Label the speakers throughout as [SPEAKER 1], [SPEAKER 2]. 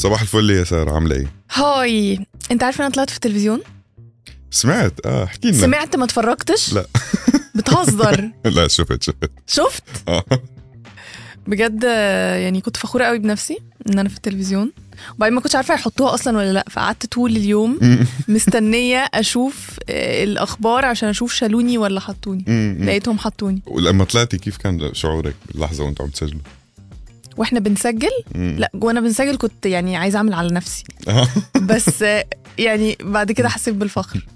[SPEAKER 1] صباح الفل يا سارة عاملة إيه؟
[SPEAKER 2] هاي أنت عارف أنا طلعت في التلفزيون؟
[SPEAKER 1] سمعت آه احكي لنا.
[SPEAKER 2] سمعت ما اتفرجتش؟
[SPEAKER 1] لا.
[SPEAKER 2] بتهزر.
[SPEAKER 1] لا شفت شفت.
[SPEAKER 2] شفت؟
[SPEAKER 1] آه.
[SPEAKER 2] بجد يعني كنت فخورة قوي بنفسي إن أنا في التلفزيون. وبعدين ما كنتش عارفة يحطوها أصلا ولا لأ فقعدت طول اليوم مستنية أشوف آه، الأخبار عشان أشوف شالوني ولا حطوني. لقيتهم حطوني.
[SPEAKER 1] ولما طلعتي كيف كان شعورك؟ باللحظه وأنتم عم تسجلوا؟
[SPEAKER 2] وإحنا بنسجل
[SPEAKER 1] مم.
[SPEAKER 2] لا وأنا بنسجل كنت يعني عايزة أعمل على نفسي. بس يعني بعد كده حسيت بالفخر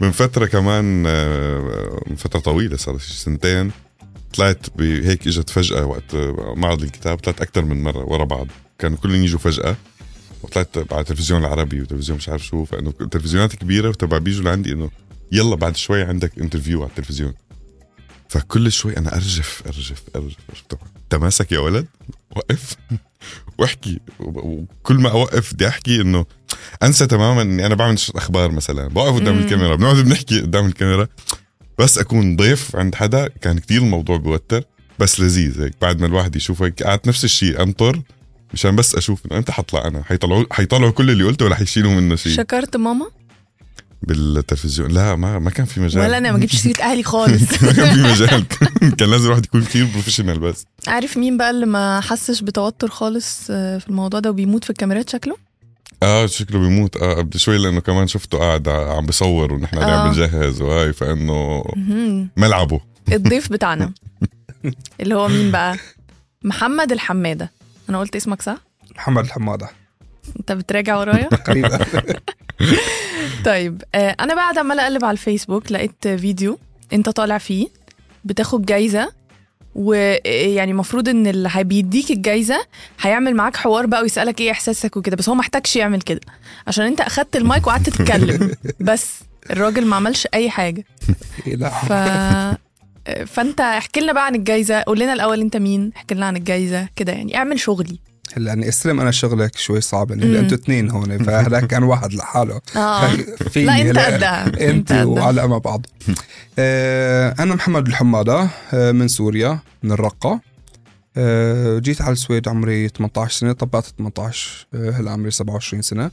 [SPEAKER 1] من فترة كمان آه، من فترة طويلة صار شي سنتين طلعت هيك إجت فجأة وقت آه، معرض الكتاب طلعت أكثر من مرة ورا بعض كانوا كلهم يجوا فجأة وطلعت على التلفزيون العربي وتلفزيون مش عارف شو فإنه التلفزيونات كبيرة وتبع بيجوا لعندي إنه يلا بعد شوي عندك انترفيو على التلفزيون فكل شوي أنا أرجف أرجف أرجف, أرجف. تماسك يا ولد؟ وقف واحكي. وكل ما أوقف بدي أحكي إنه أنسى تماما إني أنا بعمل نشرة أخبار مثلا. بوقف قدام. الكاميرا. بنقعد بنحكي قدام الكاميرا. بس أكون ضيف عند حدا. كان كتير الموضوع بوتر بس لذيذ هيك. بعد ما الواحد يشوفك قعدت نفس الشيء انطر مشان بس أشوف إنه انت حطلع أنا. حيطلعوا حيطلعوا كل اللي قلته ولا حيشيلوا منه شيء
[SPEAKER 2] شكرت ماما؟
[SPEAKER 1] بالتلفزيون. لا ما ما كان في مجال.
[SPEAKER 2] ولا أنا ما جبتش سيرة أهلي خالص.
[SPEAKER 1] ما كان في مجال. كان لازم الواحد يكون كتير بروفيشنال بس.
[SPEAKER 2] عارف مين بقى اللي ما حسش بتوتر خالص آه، في الموضوع ده وبيموت في الكاميرات شكله؟
[SPEAKER 1] آه شكله بيموت. آه قبل شوي لأنه كمان شفته قاعد عم بيصور ونحن قاعدين
[SPEAKER 2] آه.
[SPEAKER 1] عم بنجهز وهاي
[SPEAKER 2] فإنه.
[SPEAKER 1] ملعبه.
[SPEAKER 2] الضيف بتاعنا. اللي هو مين بقى؟ محمد الحمادة. أنا قلت اسمك صح؟
[SPEAKER 3] محمد الحمادة.
[SPEAKER 2] أنت بتراجع ورايا؟
[SPEAKER 3] قريبا
[SPEAKER 2] طيب آه، أنا بقى عماله اقلب على الفيسبوك لقيت فيديو أنت طالع فيه بتاخد جايزة ويعني المفروض إن اللي هيديك الجايزة هيعمل معاك حوار بقى ويسألك إيه إحساسك وكده بس هو محتاجش يعمل كده عشان أنت أخدت المايك وقعدت تتكلم. بس الراجل ما عملش أي حاجة.
[SPEAKER 3] لا
[SPEAKER 2] ف فأنت احكي لنا بقى عن الجايزة قول لنا الأول أنت مين احكي لنا عن الجايزة كده يعني اعمل شغلي.
[SPEAKER 3] هلا يعني استلم أنا شغلك شوي صعب يعني هلا
[SPEAKER 2] مم.
[SPEAKER 3] أنتوا اثنين هون فهذاك كان واحد لحاله.
[SPEAKER 2] آه.
[SPEAKER 3] فيني
[SPEAKER 2] لا
[SPEAKER 3] أنت
[SPEAKER 2] قدها أنت.
[SPEAKER 3] وعلى مع بعض. آه، أنا محمد الحمادة آه، من سوريا من الرقة. آه، جيت على السويد عمري 18 سنة طبقت 18 آه، هلا عمري 27
[SPEAKER 2] سنة.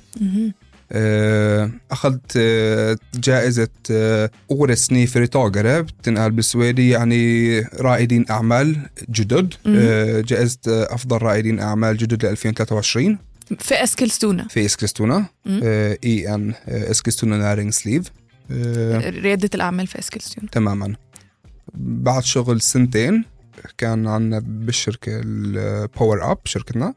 [SPEAKER 3] آه، أخذت آه، جائزة آه، أول سنة فريتاغرة بتنقال بالسويدي يعني رائدين أعمال جدد. آه، آه، أفضل رائدين أعمال جدد ل 2023
[SPEAKER 2] في إسكلستونا.
[SPEAKER 3] في إسكستونا
[SPEAKER 2] مم.
[SPEAKER 3] i Eskilstuna näringsliv. آه،
[SPEAKER 2] ريادة الأعمال في اسكلستون
[SPEAKER 3] تماما. بعد شغل سنتين كان عندنا بالشركة ال Power Up شركتنا.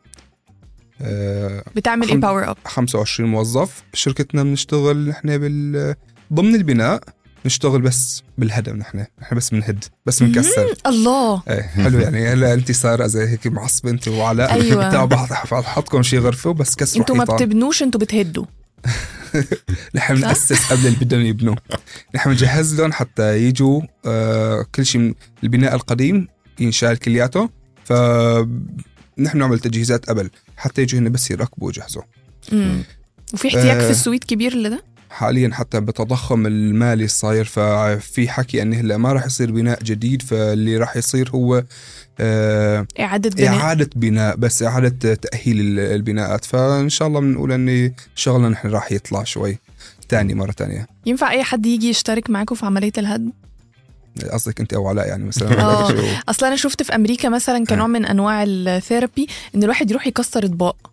[SPEAKER 3] آه،
[SPEAKER 2] بتعمل
[SPEAKER 3] إيه
[SPEAKER 2] Power Up
[SPEAKER 3] 25 موظف. شركتنا بنشتغل نحن بال ضمن البناء نشتغل بس بالهدم نحن. نحن بس بنهد بس بنكسر.
[SPEAKER 2] الله.
[SPEAKER 3] إيه حلو يعني. هلا انت صار زي هيك معصبه انت وعلاء. تعالوا بحط حطكم شي غرفة وبس كسروا
[SPEAKER 2] أنتوا ما بتبنوش أنتوا بتهدوا.
[SPEAKER 3] نحن بنأسس قبل اللي بدهم يبنوا نحن بنجهز لهم حتى يجوا آه كل شيء البناء القديم ينشال كلياته. ف نحن نعمل تجهيزات قبل. حتى يجوا هنا بس يركبوا ويجهزوا.
[SPEAKER 2] وفي احتياج
[SPEAKER 3] آه.
[SPEAKER 2] في السويد كبير لده؟
[SPEAKER 3] حاليا حتى بتضخم المالي الصاير ففي حكي انه هلأ ما راح يصير بناء جديد فاللي راح يصير هو آه
[SPEAKER 2] إعادة بناء.
[SPEAKER 3] إعادة بناء بس إعادة تأهيل ال- البناءات. فإن شاء الله بنقول إن شغلنا نحن راح يطلع شوي تاني مرة تانية.
[SPEAKER 2] ينفع أي حد يجي يشترك معاكم في عملية الهدم؟
[SPEAKER 3] قصدك انت أو علاء يعني مثلا؟
[SPEAKER 2] آه.
[SPEAKER 3] شو-
[SPEAKER 2] أصلا أنا شفت في أمريكا مثلا كنوع من أنواع الثيرابي إن الواحد يروح يكسر اطباق.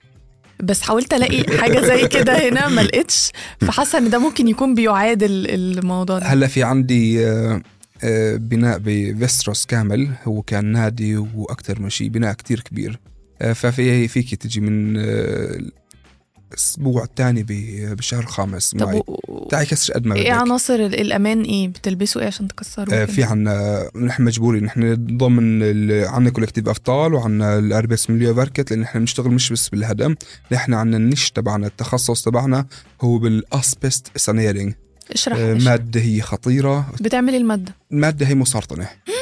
[SPEAKER 2] بس حاولت ألاقي حاجة زي كده هنا ما لقيتش. فحاسة إن ده ممكن يكون بيعادل الموضوع ده.
[SPEAKER 3] هلا في عندي آه، آه، بناء بفيستروس كامل. هو كان نادي وأكثر من شيء بناء كتير كبير. آه، ففي فيك تجي من آه، الأسبوع الثاني بالشهر الخامس
[SPEAKER 2] طب
[SPEAKER 3] معي.
[SPEAKER 2] و...
[SPEAKER 3] تعي كسر قد ما إيه
[SPEAKER 2] عناصر ال- الأمان إيه؟ بتلبسوا إيه عشان تكسروا
[SPEAKER 3] آه،؟ في عنا نحن مجبورين. نحن ضمن ال- عنا kollektivavtal وعنا ال Arbetsmiljöverket لأن نحن بنشتغل مش بس بالهدم. نحن عنا ال nisch تبعنا التخصص تبعنا هو بال asbestsanering
[SPEAKER 2] اشرح,
[SPEAKER 3] آه،. مادة هي خطيرة.
[SPEAKER 2] بتعمل إيه المادة؟
[SPEAKER 3] المادة هي مسرطنة.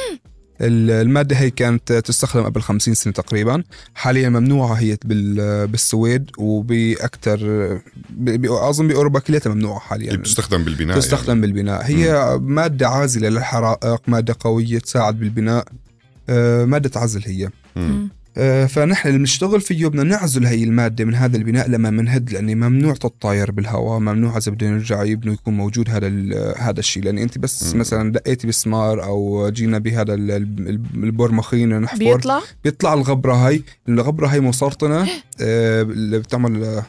[SPEAKER 3] ال- المادة هي كانت تستخدم قبل 50 سنة تقريبا. حاليا ممنوعة هي بال- بالسويد وباكثر ب- ب- أظن بأوروبا كلها ممنوعة حاليا.
[SPEAKER 1] بتستخدم بالبناء
[SPEAKER 3] تستخدم
[SPEAKER 1] يعني.
[SPEAKER 3] بالبناء. هي مادة عازلة للحرائق مادة قوية تساعد بالبناء. آه، مادة عزل هي.
[SPEAKER 1] مم.
[SPEAKER 3] آه، فنحن اللي بنشتغل فيه بدنا نعزل هي المادة من هذا البناء لما منهد لأني ممنوع تتطاير بالهواء ممنوع إذا بدنا نرجع يبنوا يكون موجود هذا ال- هذا الشيء. لأن أنت بس
[SPEAKER 1] مم.
[SPEAKER 3] مثلا دقيتي بسمار أو جينا بهذا ال- ال- ال borrmaskin نحفر
[SPEAKER 2] بيطلع؟
[SPEAKER 3] بيطلع الغبرة هاي. الغبرة هاي مسرطنه آه، اللي بتعمل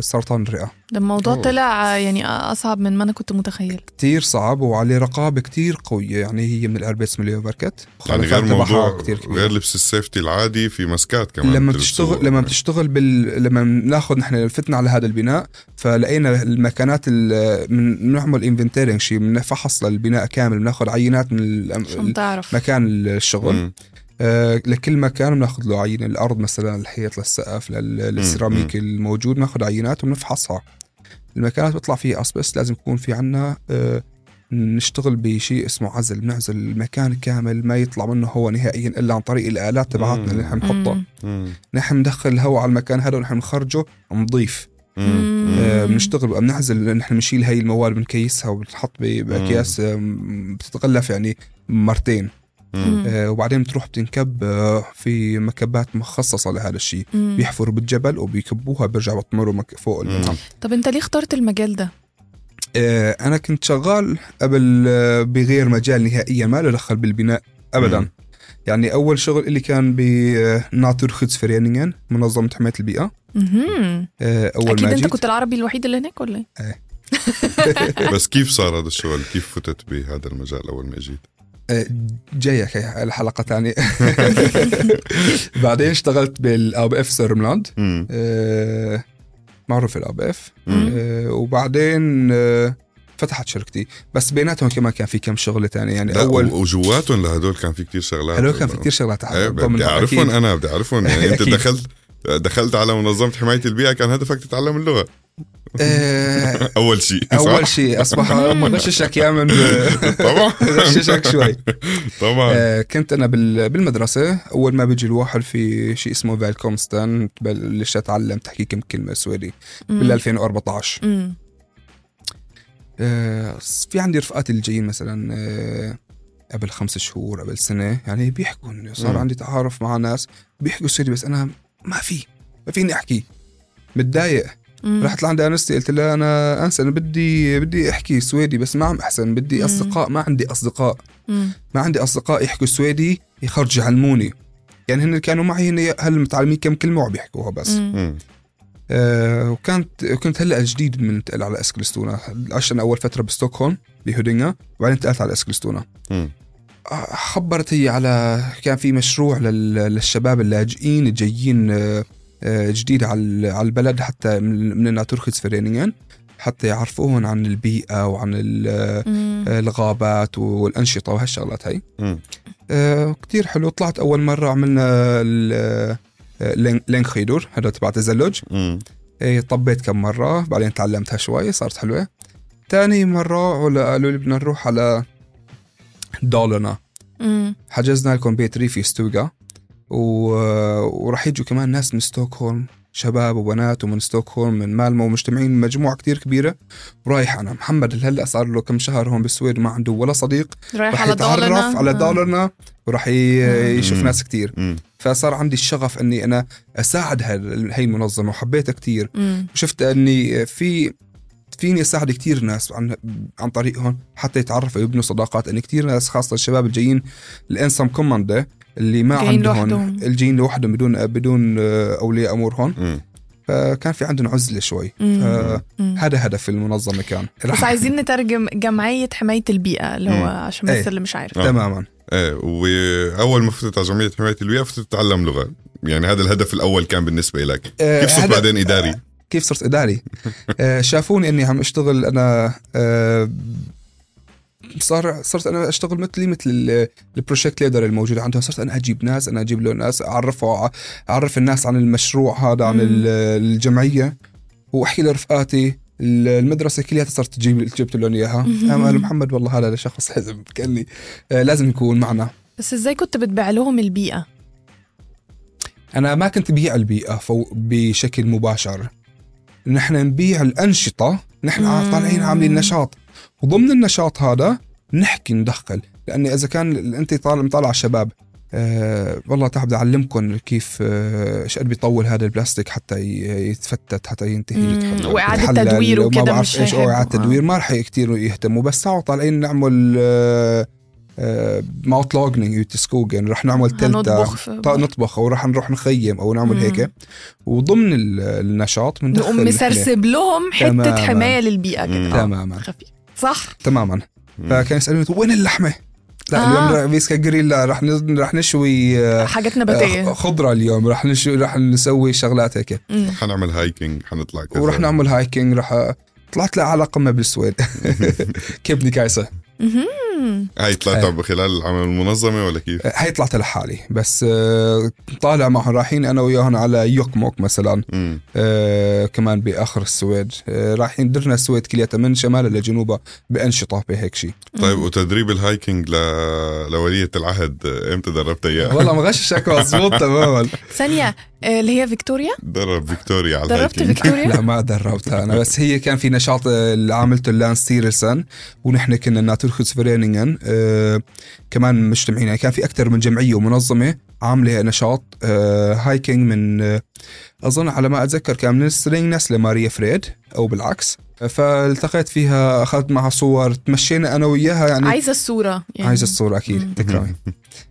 [SPEAKER 3] سرطان الرئة
[SPEAKER 2] ده الموضوع
[SPEAKER 1] أوه.
[SPEAKER 2] طلع يعني أصعب من ما أنا كنت متخيل
[SPEAKER 3] كتير صعب وعليه رقابة كتير قوية يعني هي من ال Arbetsmiljöverket
[SPEAKER 1] يعني غير موضوع
[SPEAKER 3] كتير كبيرة.
[SPEAKER 1] غير لبس ال safety العادي في مسكات كمان
[SPEAKER 3] لما. بتشتغل لما بتشتغل بال لما ناخذ نحن فتنا على هذا البناء فلقينا المكانات ال- من بنعمل inventering شيء بنفحص للبناء كامل بناخذ عينات من
[SPEAKER 2] عشان
[SPEAKER 3] ال-
[SPEAKER 2] تعرف
[SPEAKER 3] مكان الشغل
[SPEAKER 1] مم.
[SPEAKER 3] آه لكل مكان بناخذ له عينة الأرض مثلا الحيط للسقف لل- للسيراميك الموجود بناخذ عينات وبنفحصها المكانات بيطلع فيها أسبس لازم يكون في عنا آه نشتغل بشيء اسمه عزل بنعزل المكان كامل ما يطلع منه هو نهائيا إلا عن طريق الآلات تبعاتنا اللي نحن بنحطها. نحن ندخل الهواء على المكان هذا ونحن نخرجه نضيف. آه،. بنشتغل بقى بنعزل نحن بنشيل هاي المواد بنكيسها وبنحط بأكياس بتتغلف يعني مرتين. آه، وبعدين بتروح بتنكب آه، في مكبات مخصصة لهذا الشيء. بيحفروا بالجبل وبيكبوها بيرجعوا بطمروا مك- فوق
[SPEAKER 2] طب انت ليه اخترت المجال ده؟
[SPEAKER 3] آه، أنا كنت شغال قبل آه، بغير مجال نهائيا ما له دخل بالبناء ابدا
[SPEAKER 1] مم.
[SPEAKER 3] يعني أول شغل اللي كان بناتورخوتسفرينينغن منظمة حماية
[SPEAKER 2] البيئة.
[SPEAKER 3] آه، أول
[SPEAKER 2] أكيد
[SPEAKER 3] ما أنت
[SPEAKER 2] كنت العربي الوحيد اللي هناك ولا إيه؟
[SPEAKER 1] بس كيف صار هذا الشغل كيف فتت بهذا المجال أول ما اجيت
[SPEAKER 3] آه، جايك هي الحلقة ثانية بعدين اشتغلت بال ABF
[SPEAKER 1] Sörmland.
[SPEAKER 3] آه، معروف ال
[SPEAKER 1] ABF.
[SPEAKER 3] آه، وبعدين آه، فتحت شركتي بس بيناتهم كمان كان في كم شغلة تانية يعني اول
[SPEAKER 1] وجواتهم لهدول كان في كتير شغلات
[SPEAKER 3] هلو كان في كثير شغلات إيه
[SPEAKER 1] بدي. أعرفهم أنا بدي أعرفهم يعني
[SPEAKER 3] أنت.
[SPEAKER 1] دخلت دخلت على منظمة حماية البيئة كان هدفك تتعلم اللغة
[SPEAKER 3] آه،
[SPEAKER 1] أول شيء
[SPEAKER 3] أول شيء أصبح غششك يا من
[SPEAKER 1] طبعا.
[SPEAKER 3] غششك شوي.
[SPEAKER 1] طبعا.
[SPEAKER 3] آه، كنت أنا بال- بالمدرسة أول ما بيجي الواحد في شيء اسمه فال كونستان بلشت أتعلم تحكي كم كلمة سويدي؟ بال 2014
[SPEAKER 2] مم.
[SPEAKER 3] آه، في عندي رفقاتي اللي جايين مثلا آه، قبل خمس شهور قبل سنة يعني بيحكوا صار. عندي تعارف مع ناس بيحكوا سوري بس أنا ما في ما فيني أحكي. متضايق.
[SPEAKER 2] مم.
[SPEAKER 3] رحت لعند أنستي قلت لها أنا أنسى أنا بدي بدي أحكي سويدي بس ما عم أحسن بدي
[SPEAKER 2] مم.
[SPEAKER 3] أصدقاء ما عندي أصدقاء
[SPEAKER 2] مم.
[SPEAKER 3] ما عندي أصدقاء يحكوا سويدي يخرجوا يعلموني يعني هن كانوا معي هن هل متعلمين كم كلمة وعم بيحكوها بس
[SPEAKER 2] مم.
[SPEAKER 3] آه وكانت كنت هلأ جديد منتقل على إسكلستونا عشت أنا أول فترة بستوكهولم بهودينغا وبعدين انتقلت على
[SPEAKER 1] إسكلستونا.
[SPEAKER 3] آه، خبرت هي على كان في مشروع لل- للشباب اللاجئين الجايين آه، جديد على على البلد حتى من من ال Naturskyddsföreningen حتى يعرفوهم عن البيئة وعن. آه، الغابات والأنشطة وهالشغلات هي
[SPEAKER 1] مم.
[SPEAKER 3] آه، كتير حلو طلعت أول مرة عملنا آه، längdskidor هذا تبع تزلج. إيه طبيت كم مرة بعدين تعلمتها شوي صارت حلوة تاني مرة قالوا لي بدنا نروح على
[SPEAKER 2] دالارنا.
[SPEAKER 3] حجزنا لكم بيت ريفي stuga و... وراح يجوا كمان ناس من ستوكهولم شباب وبنات ومن ستوكهولم من مالمو ومجتمعين مجموعة كتير كبيرة ورايح أنا محمد اللي هلا صار له كم شهر هون بالسويد ما عنده ولا صديق
[SPEAKER 2] رايح على
[SPEAKER 3] يتعرف
[SPEAKER 2] دالارنا
[SPEAKER 3] على
[SPEAKER 2] آه.
[SPEAKER 3] دالارنا وراح. يشوف
[SPEAKER 1] مم.
[SPEAKER 3] ناس كتير
[SPEAKER 1] مم.
[SPEAKER 3] فصار عندي الشغف إني أنا أساعد هاي المنظمة وحبيتها كتير
[SPEAKER 2] مم.
[SPEAKER 3] شفت إني في فيني أساعد كتير ناس عن عن طريقهم حتى يتعرفوا يبنوا صداقات إني كتير ناس خاصة الشباب الجايين الإنسم كوماندا اللي ما
[SPEAKER 2] جايين
[SPEAKER 3] عندهم
[SPEAKER 2] لوحدهم.
[SPEAKER 3] الجايين لوحدهم بدون بدون أولياء أمور هون
[SPEAKER 1] مم.
[SPEAKER 3] فكان في عندهم عزلة شوي
[SPEAKER 2] مم.
[SPEAKER 3] هدف المنظمة كان
[SPEAKER 2] بس عايزين نترجم جمعية حماية البيئة اللي هو. عشان بس
[SPEAKER 3] إيه.
[SPEAKER 2] اللي مش عارف
[SPEAKER 1] آه.
[SPEAKER 3] تماما
[SPEAKER 1] إيه وأول ما فتت على جمعيه حماية البيئة فتت تتعلم لغة يعني هذا الهدف الأول كان بالنسبة لك
[SPEAKER 3] آه،
[SPEAKER 1] كيف صرت
[SPEAKER 3] هذا-
[SPEAKER 1] بعدين إداري
[SPEAKER 3] كيف صرت إداري آه، شافوني إني عم أشتغل أنا صار صرت أنا أشتغل مثلي مثل ال- ال project leader الموجود عندهم. صرت أنا أجيب ناس أنا أجيب له ناس اعرفه أعرف الناس عن المشروع هذا عن الجمعية. وأحكي لرفقاتي ال- المدرسة كلها صرت تجيب جبت لهم
[SPEAKER 2] إياها.
[SPEAKER 3] قال محمد والله هذا شخص لازم كاني لازم يكون معنا.
[SPEAKER 2] بس إزاي كنت بتبيع لهم البيئة؟
[SPEAKER 3] أنا ما كنت بيع البيئة فوق بشكل مباشر. نحن نبيع الأنشطة نحن. طالعين عاملين نشاط. وضمن النشاط هذا نحكي ندخل لاني إذا كان أنت طالع مطالع الشباب أه والله تعب بدي اعلمكم كيف آه، إيش قد بيطول هذا البلاستيك حتى يتفتت حتى ينتهي وإعادة
[SPEAKER 2] تدوير
[SPEAKER 3] بعرف
[SPEAKER 2] مش إيش.
[SPEAKER 3] إعادة
[SPEAKER 2] آه.
[SPEAKER 3] تدوير ما رح كثير يهتموا بس تعالوا طالعين نعمل آه، matlagning i skogen رح نعمل
[SPEAKER 2] tälta في
[SPEAKER 3] طا- نطبخ أو رح نروح نخيم أو نعمل. هيك وضمن ال- النشاط بندخل
[SPEAKER 2] نقوم. مسرسب لهم
[SPEAKER 3] حتة.
[SPEAKER 2] حماية للبيئة كده. آه،
[SPEAKER 3] تماما
[SPEAKER 2] خفيف صح
[SPEAKER 3] تماما. فكان يسألوني وين اللحمة؟ لا
[SPEAKER 2] آه.
[SPEAKER 3] اليوم رح- vi ska grilla لا رح رح نشوي آه،
[SPEAKER 2] حاجات
[SPEAKER 3] آه،
[SPEAKER 2] نباتيه
[SPEAKER 3] خضرة اليوم رح نشوي رح نسوي شغلات هيك.
[SPEAKER 1] حنعمل hiking حنطلع كذا
[SPEAKER 3] ورح نعمل hiking رح طلعت لي على قمه بالسويد
[SPEAKER 2] كيبنيكايسه.
[SPEAKER 1] هاي طلعت خلال العمل المنظمة ولا كيف؟
[SPEAKER 3] هاي طلعت لحالي بس آه، طالع معهم رايحين أنا وياهم على يوكموك مثلا
[SPEAKER 1] مم.
[SPEAKER 3] آه كمان بآخر السويد آه رايحين درنا السويد كلياتها من شمالها لجنوبها بأنشطة بهيك شيء
[SPEAKER 1] طيب وتدريب ال hiking ل... لولية العهد إمتى دربت اياه؟
[SPEAKER 3] والله ما غششك مضبوط تماما.
[SPEAKER 2] ثانية آه، اللي هي فيكتوريا؟
[SPEAKER 1] درب فيكتوريا على
[SPEAKER 2] دربت فيكتوريا؟
[SPEAKER 3] لا ما دربتها أنا بس هي كان في نشاط آه، اللي عملته Länsstyrelsen ونحن كنا Naturskyddsföreningen آه كمان مجتمعين. يعني كان في أكثر من جمعية ومنظمة عاملة نشاط آه hiking من آه أظن على ما أتذكر كان من سترينغنس لماريفريد أو بالعكس. فالتقيت فيها أخذت معها صور تمشينا أنا وياها يعني
[SPEAKER 2] عايزة الصورة يعني.
[SPEAKER 3] عايز الصورة. أكيد تكرمي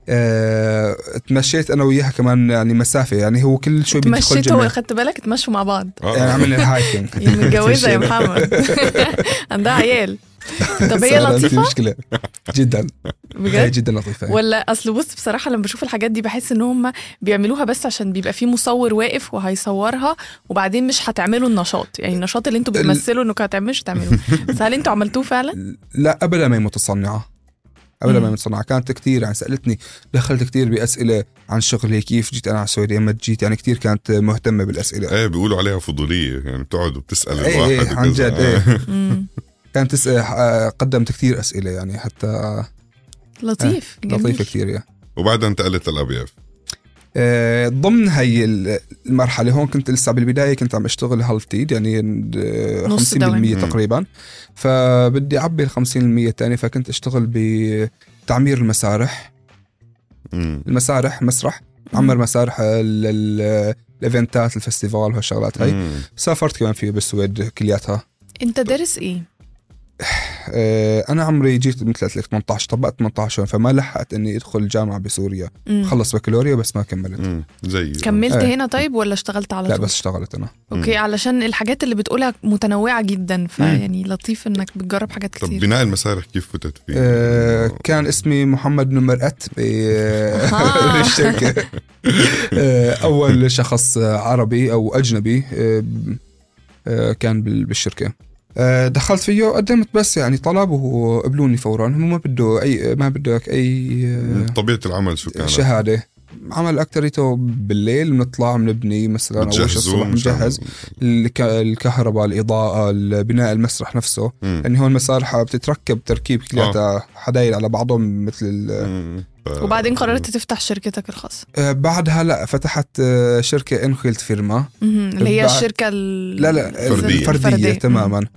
[SPEAKER 3] آه، تمشيت أنا وياها كمان يعني مسافة يعني هو كل شوي بيدخل
[SPEAKER 2] تمشيتوا
[SPEAKER 3] جمع
[SPEAKER 2] خدت بالك؟ تمشوا مع بعض.
[SPEAKER 3] يعني. عملنا الهايكينج.
[SPEAKER 2] هي متجوزة يا محمد. عندها عيال. طب هي لطيفة؟
[SPEAKER 3] مشكلة. جدا. هي
[SPEAKER 2] بجد؟
[SPEAKER 3] جدا لطيفة.
[SPEAKER 2] ولا أصل بص بصراحة لما بشوف الحاجات دي بحس إن هم بيعملوها بس عشان بيبقى في مصور واقف وهيصورها وبعدين مش هتعملوا النشاط. يعني النشاط اللي
[SPEAKER 3] أنتوا
[SPEAKER 2] بتمثلوا انكم هتعملوا مش هتعملوه. بس هل أنتوا عملتوه فعلا؟
[SPEAKER 3] لا أبدا ما هي متصنعة. ابدا. ما هي متصنعة. كانت كثير يعني سألتني دخلت كثير بأسئلة عن شغلي كيف جيت أنا على السعودية ما جيت. يعني كثير كانت مهتمة بالأسئلة.
[SPEAKER 1] إيه بيقولوا عليها فضولية. يعني بتقعد وبتسأل
[SPEAKER 3] إيه
[SPEAKER 1] الواحد
[SPEAKER 3] إيه، عن. جد، إيه.
[SPEAKER 1] آه.
[SPEAKER 3] كانت تسأل آه، قدمت كثير أسئلة يعني حتى
[SPEAKER 2] لطيف جميل.
[SPEAKER 3] لطيفة كثير يعني.
[SPEAKER 1] وبعدها انتقلت للأبيض
[SPEAKER 3] آه، ضمن هي ال- المرحلة هون كنت لسه بالبداية كنت عم أشتغل هالف تيد يعني آه،
[SPEAKER 2] نص
[SPEAKER 3] 50%
[SPEAKER 1] دوام.
[SPEAKER 3] تقريبا فبدي أعبي ال 50% الثانية فكنت أشتغل بتعمير المسارح
[SPEAKER 1] مم.
[SPEAKER 3] المسارح مسرح عمر مسارح ال- ال- الإيفنتات الفستيفال وهالشغلات هاي
[SPEAKER 1] مم.
[SPEAKER 3] سافرت كمان فيه بالسويد كلياتها
[SPEAKER 2] أنت دارس إيه؟
[SPEAKER 3] آه، أنا عمري جيت مثل قلت لك 18 طبقت 18 فما لحقت إني أدخل الجامعة بسوريا
[SPEAKER 2] مم.
[SPEAKER 3] خلص بكالوريا بس ما كملت.
[SPEAKER 1] زي
[SPEAKER 2] كملت
[SPEAKER 3] إيه.
[SPEAKER 2] هنا طيب ولا اشتغلت على
[SPEAKER 3] لا
[SPEAKER 2] طول؟
[SPEAKER 3] بس اشتغلت أنا
[SPEAKER 2] أوكي علشان الحاجات اللي بتقولها متنوعة جدا فيعني لطيف إنك بتجرب حاجات
[SPEAKER 1] طب
[SPEAKER 2] كتير
[SPEAKER 1] بناء المسارح كيف فتت فيه؟
[SPEAKER 3] آه، كان اسمي محمد نمر أت
[SPEAKER 2] آه.
[SPEAKER 3] بالشركة آه، أول شخص عربي أو أجنبي آه، آه، كان بال- بالشركة آه، دخلت فيه وقدمت بس يعني طلب وقبلوني فورا هم ما بده اي ما بدك أي آه،
[SPEAKER 1] طبيعة العمل شو كانت؟
[SPEAKER 3] شهادة عمل اكتريته بالليل بنطلع بنبني مثلا أول شيء الصبح بنجهز الك- الكهرباء الإضاءة بناء المسرح نفسه. لأن هون المسارح بتتركب تركيب كلياتها حدايل على بعضهم مثل.
[SPEAKER 1] ف-
[SPEAKER 2] وبعدين قررت تفتح شركتك الخاصة
[SPEAKER 3] آه، بعدها لا فتحت آه، شركة انخيلت فيرما.
[SPEAKER 2] اللي هي
[SPEAKER 3] بعد-
[SPEAKER 2] الشركة ال...
[SPEAKER 3] لا لا
[SPEAKER 1] فردية.
[SPEAKER 3] الفردية,
[SPEAKER 2] الفردية.
[SPEAKER 3] تماما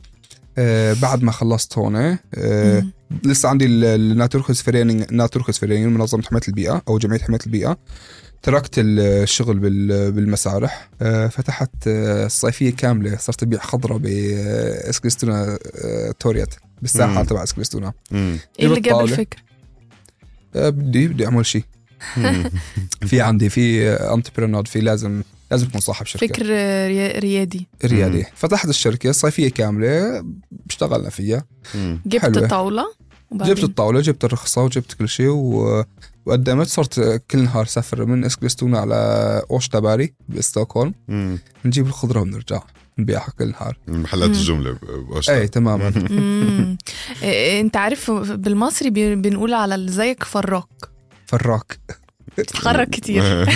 [SPEAKER 3] آه، بعد ما خلصت هون آه،. لسه عندي ال Naturskyddsföreningen Naturskyddsföreningen منظمة حماية البيئة أو جمعية حماية البيئة تركت الشغل بال- بالمسارح آه، فتحت آه، الصيفيه كاملة صرت أبيع خضرة بإسكلستونا torget
[SPEAKER 1] بالساحة.
[SPEAKER 3] تبع
[SPEAKER 1] إسكلستونا.
[SPEAKER 2] إيه اللي جاب. الفكرة؟
[SPEAKER 3] آه، بدي بدي أعمل شيء. في عندي في entreprenör في لازم لازم تكون صاحب شركة
[SPEAKER 2] فكر ري- ريادي
[SPEAKER 3] ريادي. فتحت الشركة صيفية كاملة اشتغلنا فيها.
[SPEAKER 2] جبت
[SPEAKER 3] حلوة.
[SPEAKER 2] طاوله وبعدين
[SPEAKER 3] جبت الطاولة جبت الرخصة وجبت كل شيء و... وقدمت صرت كل نهار سافر من اسكريستونا على اوشتاباري بستوكهولم
[SPEAKER 1] مم.
[SPEAKER 3] نجيب الخضرة ونرجع كل نهار
[SPEAKER 1] محلات. الجملة بأشتر.
[SPEAKER 3] اي تماما.
[SPEAKER 2] مم. إيه، انت عارف بالمصري بنقول على اللي زيك فراك.
[SPEAKER 3] فراك.
[SPEAKER 2] تتحرك كتير.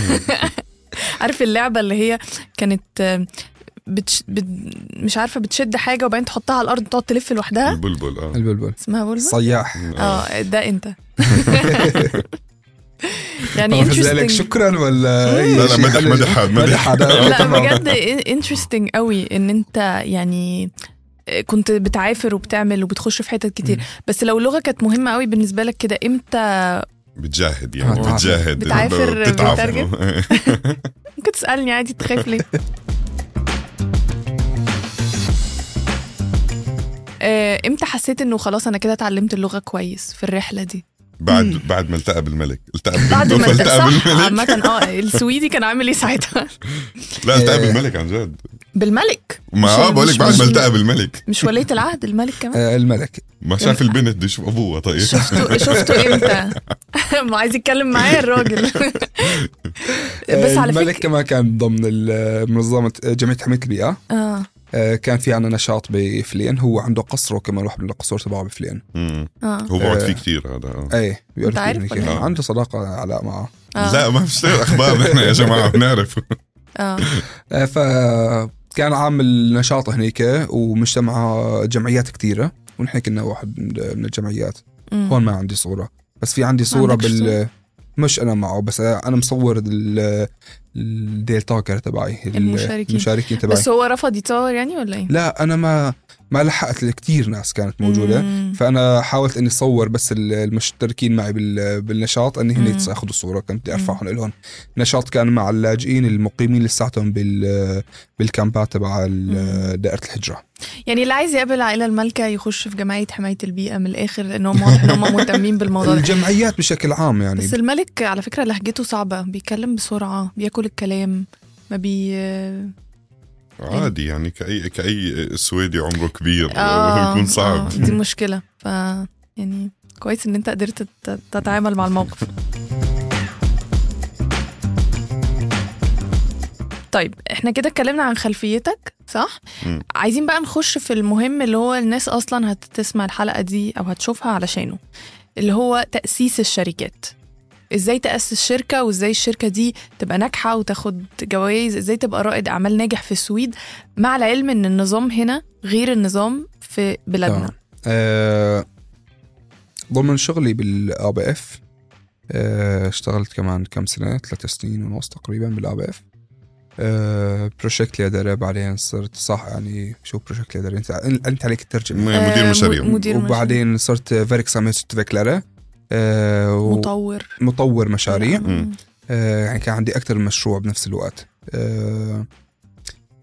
[SPEAKER 2] عارف اللعبة اللي هي كانت آه، بتش... بت... مش عارفة بتشد حاجة وبعدين تحطها على الأرض تقعد تلف لوحدها؟
[SPEAKER 1] البلبل آه.
[SPEAKER 3] البلبل.
[SPEAKER 2] اسمها بلبل؟
[SPEAKER 3] صح.
[SPEAKER 2] آه ده انت. يعني
[SPEAKER 3] لك شكرا ولا
[SPEAKER 1] لا لا مدح. مدح حد
[SPEAKER 3] مدح.
[SPEAKER 2] لا. بجد interesting قوي إن أنت يعني كنت بتعافر وبتعمل وبتخش في حتت كتير. بس لو اللغة كانت مهمة قوي بالنسبة لك كده إمتى
[SPEAKER 1] بتجاهد يعني
[SPEAKER 3] آه،
[SPEAKER 1] بتجاهد.
[SPEAKER 2] بتعافر. ممكن تسألني عادي تخاف ليه؟ آه، إمتى حسيت إنه خلاص أنا كده اتعلمت اللغة كويس في الرحلة دي؟
[SPEAKER 1] بعد بعد ما التقى بالملك. التقى
[SPEAKER 2] بعد ما
[SPEAKER 1] فالتقى
[SPEAKER 2] صح
[SPEAKER 1] بالملك.
[SPEAKER 2] عامة آه السويدي كان عامل إيه ساعتها؟
[SPEAKER 1] لا التقى
[SPEAKER 3] آه.
[SPEAKER 1] بالملك عن جد.
[SPEAKER 2] بالملك؟
[SPEAKER 1] ما آه بقول لك بعد ما التقى بالملك.
[SPEAKER 2] مش ولية العهد الملك كمان؟
[SPEAKER 3] آه، الملك.
[SPEAKER 1] ما شاف البنت بده يشوف ابوها طيب.
[SPEAKER 2] شفته شفته إمتى؟ ما عايز يتكلم معايا الراجل. بس على
[SPEAKER 3] الملك
[SPEAKER 2] فكره
[SPEAKER 3] كمان كان ضمن ال- منظمة جمعية حمايه
[SPEAKER 2] البيئة.
[SPEAKER 3] آه. كان في عنا نشاط بفلين هو عنده قصره كمان واحد من القصور تبعه بفلين.
[SPEAKER 2] آه
[SPEAKER 1] هو بقعد
[SPEAKER 3] آه.
[SPEAKER 1] فيه كثير هذا آه.
[SPEAKER 3] إيه بيعرف
[SPEAKER 1] إيه؟
[SPEAKER 3] عنده صداقة علاء معه
[SPEAKER 2] آه.
[SPEAKER 1] لا ما بنشتغل أخبار نحن يا جماعة بنعرف
[SPEAKER 2] آه
[SPEAKER 3] آه، فكان عامل نشاط هنيك ومجتمع جمعيات كثيره ونحن كنا واحد من الجمعيات
[SPEAKER 2] مم.
[SPEAKER 3] هون ما عندي صورة بس في عندي
[SPEAKER 2] صورة
[SPEAKER 3] بال
[SPEAKER 2] صورة؟
[SPEAKER 3] مش أنا معه بس أنا مصور ال- الديل توكر تبعي ال-
[SPEAKER 2] المشاركين.
[SPEAKER 3] المشاركين تبعي
[SPEAKER 2] بس هو رفض يتصور يعني ولا إيه؟
[SPEAKER 3] لا أنا ما ما لحقت كثير ناس كانت موجودة
[SPEAKER 2] مم.
[SPEAKER 3] فأنا حاولت إني اصور بس ال- المشتركين معي بال- بالنشاط إني هن. ياخذوا الصورة كنت بدي أرفعهم لهم نشاط كان مع اللاجئين المقيمين لساتهم بال بالكامبات تبع دائرة الهجرة.
[SPEAKER 2] يعني اللي عايز يقابل العائله المالكه يخش في جمعية حماية البيئة من الآخر لانهم واضح ان هم مهتمين بالموضوع ده.
[SPEAKER 3] الجمعيات بشكل عام يعني.
[SPEAKER 2] بس الملك على فكرة لهجته صعبة بيتكلم بسرعة بياكل الكلام ما بي
[SPEAKER 1] عادي يعني كأي كأي سويدي عمره كبير
[SPEAKER 2] آه
[SPEAKER 1] بيكون صعب.
[SPEAKER 2] آه دي مشكلة. ف يعني كويس إن أنت قدرت تت- تتعامل مع الموقف. طيب إحنا كده اتكلمنا عن خلفيتك صح؟
[SPEAKER 1] مم.
[SPEAKER 2] عايزين بقى نخش في المهم اللي هو الناس أصلا هتسمع الحلقة دي أو هتشوفها علشانه اللي هو تأسيس الشركات. إزاي تأسس شركة وازاي الشركة دي تبقى ناجحة وتاخد جوائز إزاي تبقى رائد أعمال ناجح في السويد مع العلم إن النظام هنا غير النظام في بلادنا.
[SPEAKER 3] آه، ضمن شغلي بال ABF اشتغلت كمان كم سنة ثلاث سنين ونص تقريبا بال ABF projektledare بعدين صرت صح يعني شو projektledare انت أنت عليك الترجمة.
[SPEAKER 1] مدير
[SPEAKER 2] آه،
[SPEAKER 1] مشاريع.
[SPEAKER 3] وبعدين صرت verksamhetsutvecklare
[SPEAKER 2] مطور.
[SPEAKER 3] مطور مشاريع.
[SPEAKER 2] مم.
[SPEAKER 3] آه، يعني كان عندي أكثر من مشروع بنفس الوقت. آه،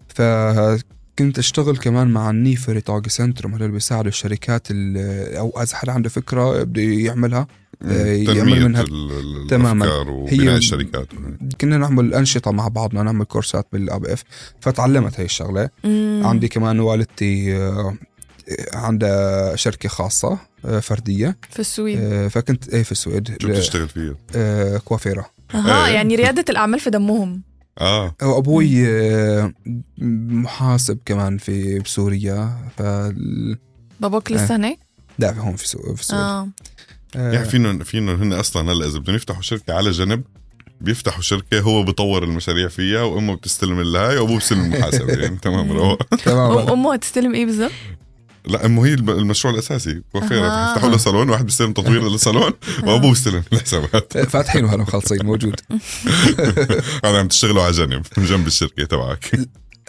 [SPEAKER 3] فكنت أشتغل كمان مع ال Nyföretagarcentrum هذول بيساعدوا الشركات ال- أو إذا حدا عنده فكرة بده يعملها آه، يعمل
[SPEAKER 1] تنمية
[SPEAKER 3] منها- تماماً. هي-
[SPEAKER 1] الشركات.
[SPEAKER 3] كنا نعمل أنشطة مع بعضنا نعمل كورسات بالأب اف فتعلمت هاي الشغلة.
[SPEAKER 2] مم.
[SPEAKER 3] عندي كمان والدتي آه، عندها شركة خاصة آه، فردية.
[SPEAKER 2] في السويد.
[SPEAKER 3] آه، فكنت إيه في السويد.
[SPEAKER 1] شو بتشتغل فيها؟
[SPEAKER 3] آه، كوافيرة.
[SPEAKER 2] أها
[SPEAKER 1] إيه.
[SPEAKER 2] يعني ريادة الأعمال في دمهم.
[SPEAKER 1] آه.
[SPEAKER 3] وابوي محاسب كمان في بسوريا. ف
[SPEAKER 2] باباك لسه هناك؟
[SPEAKER 3] لا هون في سو- في السويد. آه.
[SPEAKER 1] يعني فينهم فينهم هن أصلا هلا إذا بدهم يفتحوا شركة على جنب بيفتحوا شركة هو بيطور المشاريع فيها وأمه بتستلم الهاي وأبوه بيستلم المحاسبة. يعني تمام روق
[SPEAKER 2] أم
[SPEAKER 3] تمام.
[SPEAKER 2] أمه هتستلم إيه بالظبط؟
[SPEAKER 1] لا امه هي الم- المشروع الأساسي. كوافيره
[SPEAKER 2] أها.
[SPEAKER 1] بيفتحوا له صالون واحد بيستلم تطوير الصالون وأبوه بيستلم. الحسابات
[SPEAKER 3] فاتحينه هلا مخلصين موجود.
[SPEAKER 1] هذا عم تشتغلوا على جنب جنب الشركة تبعك.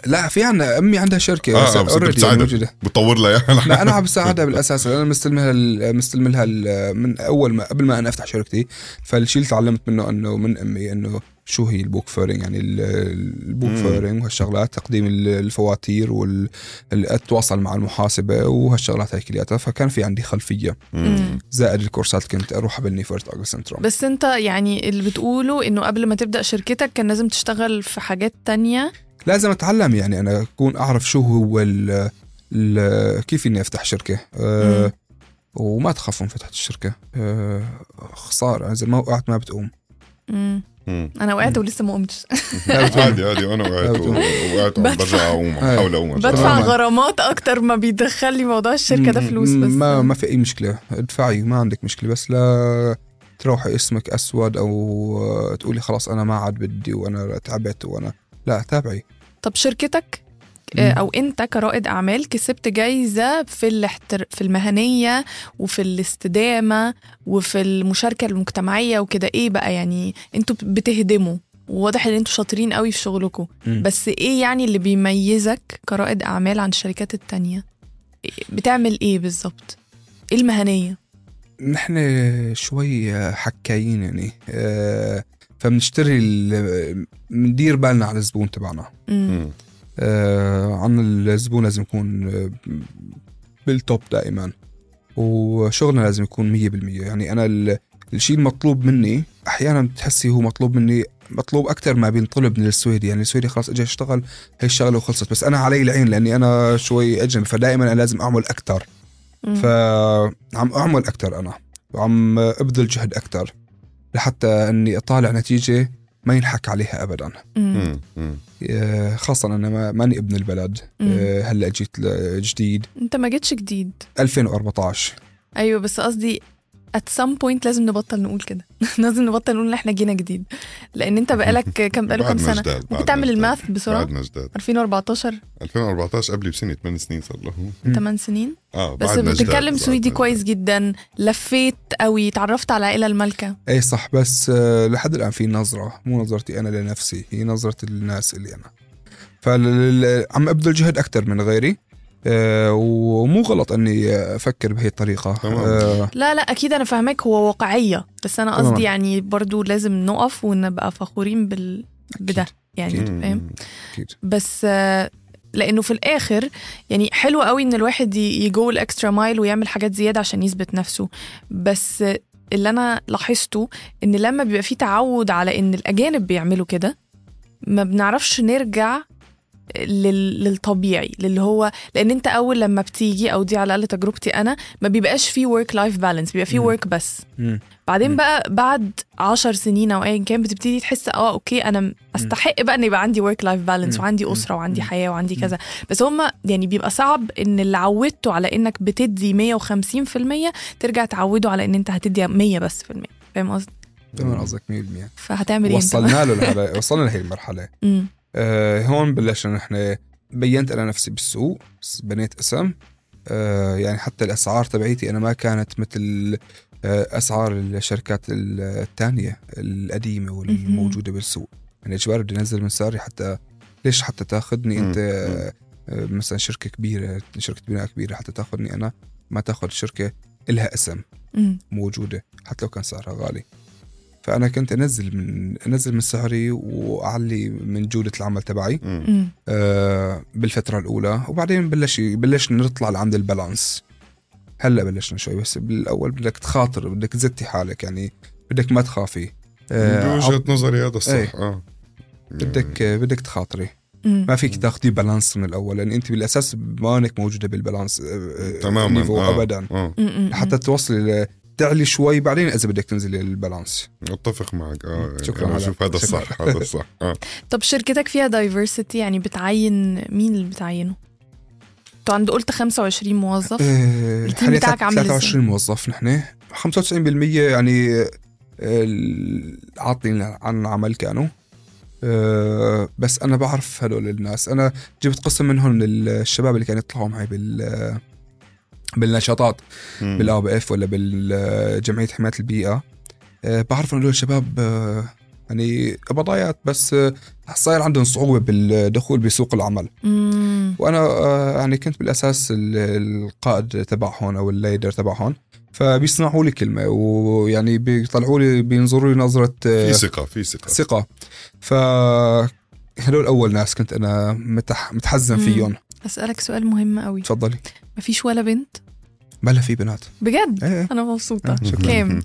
[SPEAKER 3] لا في عنا أمي عندها شركة
[SPEAKER 1] آه
[SPEAKER 3] بس
[SPEAKER 1] آه، بس بتساعدها.
[SPEAKER 3] موجودة.
[SPEAKER 1] بتطور لها اياها
[SPEAKER 3] لا أنا عم بساعدها بالأساس. أنا مستلمها ال- مستلم لها ال- من أول ما قبل ما أنا أفتح شركتي فالشيء اللي تعلمت منه إنه من أمي إنه شو هي ال bokföring يعني ال-
[SPEAKER 1] ال
[SPEAKER 3] bokföring وهالشغلات تقديم ال- الفواتير والتواصل مع المحاسبة وهالشغلات هاي كلياتها فكان في عندي خلفية
[SPEAKER 2] مم.
[SPEAKER 3] زائد الكورسات كنت اروحها بال Nyföretagarcentrum
[SPEAKER 2] بس أنت يعني اللي بتقوله إنه قبل ما تبدأ شركتك كان لازم تشتغل في حاجات تانية
[SPEAKER 3] لازم أتعلم يعني أنا أكون أعرف شو هو ال ال كيف إني أفتح شركة
[SPEAKER 2] مم.
[SPEAKER 3] أه وما تخاف من فتحة الشركة أه خسارة اذا ما وقعت ما بتقوم
[SPEAKER 2] مم.
[SPEAKER 1] مم.
[SPEAKER 2] أنا وقعت ولسه ما قمتش.
[SPEAKER 1] عادي عادي. أنا وقعت وقعت. برجع اقوم بحاول أقوم
[SPEAKER 2] بدفع. غرامات أكتر ما بيدخل لي موضوع الشركة ده فلوس بس.
[SPEAKER 3] ما ما في أي مشكلة. ادفعي ما عندك مشكلة. بس لا تروحي اسمك أسود أو تقولي خلاص أنا ما عاد بدي وأنا تعبت وأنا لا تابعي.
[SPEAKER 2] طب شركتك. أو أنت كرائد أعمال كسبت جايزة في الاحتر... في المهنية وفي الاستدامة وفي المشاركة المجتمعية وكده. إيه بقى يعني أنتوا بتهدموا؟ وواضح إن أنتوا شاطرين قوي في شغلكم. بس إيه يعني اللي بيميزك كرائد أعمال عن الشركات التانية؟ بتعمل إيه بالظبط؟ إيه المهنية؟
[SPEAKER 3] نحن شوي حكايين يعني آه، فبنشتري ال- بندير بالنا على الزبون تبعنا. آه، عن الزبون لازم يكون آه، بالتوب دائما. وشغلنا لازم يكون 100% يعني أنا ال- الشيء المطلوب مني أحيانا بتحسي هو مطلوب مني مطلوب أكثر ما بينطلب من السويدي. يعني السويدي خلاص اجى اشتغل هي الشغلة وخلصت. بس أنا علي العين لأني أنا شوي أجنبي فدائما أنا لازم أعمل
[SPEAKER 2] أكثر.
[SPEAKER 3] فعم أعمل أكثر أنا وعم أبذل جهد أكثر لحتى إني أطالع نتيجة ما ينحك عليها ابدا.
[SPEAKER 2] مم.
[SPEAKER 3] آه، خاصة أنا ما ماني ابن البلد. آه، هلأ جيت جديد.
[SPEAKER 2] أنت ما جيتش جديد.
[SPEAKER 3] 2014
[SPEAKER 2] أيوه بس قصدي at some point لازم نبطل نقول كده. لازم نبطل نقول إن إحنا جينا جديد. لأن أنت بقالك كم بقاله كم
[SPEAKER 1] بعدنا
[SPEAKER 2] سنة؟
[SPEAKER 1] جداد،
[SPEAKER 2] ممكن تعمل. الماث بسرعة؟
[SPEAKER 1] بعدنا جداد
[SPEAKER 2] 2014
[SPEAKER 1] 2014 قبلي بسنة 8 سنين صار له
[SPEAKER 3] مم.
[SPEAKER 2] 8 سنين؟
[SPEAKER 1] آه
[SPEAKER 2] بس. بتتكلم سويدي كويس. جدا لفيت قوي تعرفت على العائله المالكه
[SPEAKER 3] اي إيه صح بس آه، لحد الآن في نظرة مو نظرتي أنا لنفسي هي نظرة الناس اللي أنا. فعم أبذل جهد أكثر من غيري. آه، ومو غلط إني أفكر بهي الطريقة
[SPEAKER 1] تمام.
[SPEAKER 3] آه،
[SPEAKER 2] لا لا أكيد أنا فاهمك هو واقعية بس
[SPEAKER 3] أنا.
[SPEAKER 2] قصدي يعني برضو لازم نقف ونبقى فخورين بال... بده يعني. فاهم
[SPEAKER 3] أكيد
[SPEAKER 2] بس آه، لأنه في الآخر يعني حلو قوي إن الواحد ي go ال extra mile ويعمل حاجات زيادة عشان يثبت نفسه بس اللي أنا لاحظته إن لما بيبقى في تعود على إن الأجانب بيعملوا كده ما بنعرفش نرجع. للطبيعي للي هو لأن أنت أول لما بتيجي أو دي على الأقل تجربتي أنا ما بيبقاش في work life balance بيبقى في. work بس
[SPEAKER 3] مم.
[SPEAKER 2] بعدين
[SPEAKER 3] مم.
[SPEAKER 2] بقى بعد عشر سنين أو ايا كان بتبتدي تحس آه okay أنا أستحق بقى إن يبقى عندي work life
[SPEAKER 3] balance.
[SPEAKER 2] وعندي. أسرة وعندي. حياة وعندي. كذا بس هما يعني بيبقى صعب إن اللي عودته على إنك بتدي 150% ترجع تعوده على إن أنت هتدي 100 بس في المية فاهم قصدي
[SPEAKER 3] تمام قصدك 100%
[SPEAKER 2] فهتعمل إيه؟
[SPEAKER 3] وصلنا له وصلنا لهي
[SPEAKER 2] المرحلة
[SPEAKER 3] آه هون بلشنا نحن. بنيت أنا نفسي بالسوق بنيت اسم. آه يعني حتى الأسعار تبعيتي أنا ما كانت مثل آه أسعار الشركات الثانية القديمة والموجودة بالسوق. يعني اجباري بدي انزل من سعري حتى ليش حتى تاخذني أنت؟ آه آه، مثلا شركة كبيرة شركة بناء كبيرة حتى تاخذني أنا. ما تاخذ شركه إلها اسم. موجودة حتى لو كان سعرها غالي. فأنا كنت أنزل من أنزل من سعري وأعلي من جوده العمل تبعي. آه، بالفترة الأولى وبعدين بلش بلشنا نطلع لعند البالانس هلأ بلشنا شوي بس بالأول بدك تخاطر بدك تزتي حالك يعني بدك ما تخافي آه،
[SPEAKER 1] بوجهه نظري هذا الصح
[SPEAKER 3] إيه.
[SPEAKER 1] آه
[SPEAKER 3] بدك بدك تخاطري
[SPEAKER 2] مم.
[SPEAKER 3] ما فيك تاخدي بالانس من الأول لأن أنت بالأساس ما انك موجودة بالبالانس آه، آه،
[SPEAKER 1] تماما آه.
[SPEAKER 3] ابدا.
[SPEAKER 2] مم.
[SPEAKER 3] حتى توصلي ل- تعلي شوي بعدين إذا بدك تنزلي للبالانس
[SPEAKER 1] أتفق معك آه يعني
[SPEAKER 3] شكراً
[SPEAKER 1] أنا
[SPEAKER 3] على-
[SPEAKER 1] بشوف هذا. الصح هذا الصح آه
[SPEAKER 2] طب شركتك فيها دايفرسيتي يعني بتعين مين اللي بتعينه؟ أنتوا عند قلت 25 موظف
[SPEAKER 3] آه،
[SPEAKER 2] التيم بتاعك عامل إزاي؟
[SPEAKER 3] 23 موظف نحن 95% يعني آه، عاطلين عن العمل كانوا آه، بس أنا بعرف هدول الناس أنا جبت قسم منهم من الشباب اللي كانوا يطلعوا معي بال بالنشاطات. بال ABF ولا بالجمعية حماية البيئة. آه، بعرف إنه هدول الشباب آه، يعني قبضايات بس آه، صاير عندهم صعوبة بالدخول بسوق العمل.
[SPEAKER 2] مم.
[SPEAKER 3] وأنا يعني كنت بالأساس ال- القائد تبعهم أو الليدر تبعهم فبيسمعوا لي كلمة ويعني بيطلعوا لي بينظروا لي نظرة
[SPEAKER 1] في ثقة في ثقة.
[SPEAKER 3] ثقة. ف هدول أول ناس كنت أنا متح متحزن. فيهم.
[SPEAKER 2] أسألك سؤال مهم قوي
[SPEAKER 3] تفضلي.
[SPEAKER 2] مفيش ولا بنت؟
[SPEAKER 3] بلا في بنات.
[SPEAKER 2] بجد؟
[SPEAKER 3] إيه
[SPEAKER 2] أنا مبسوطة.
[SPEAKER 3] آه، شكراً.
[SPEAKER 2] كام؟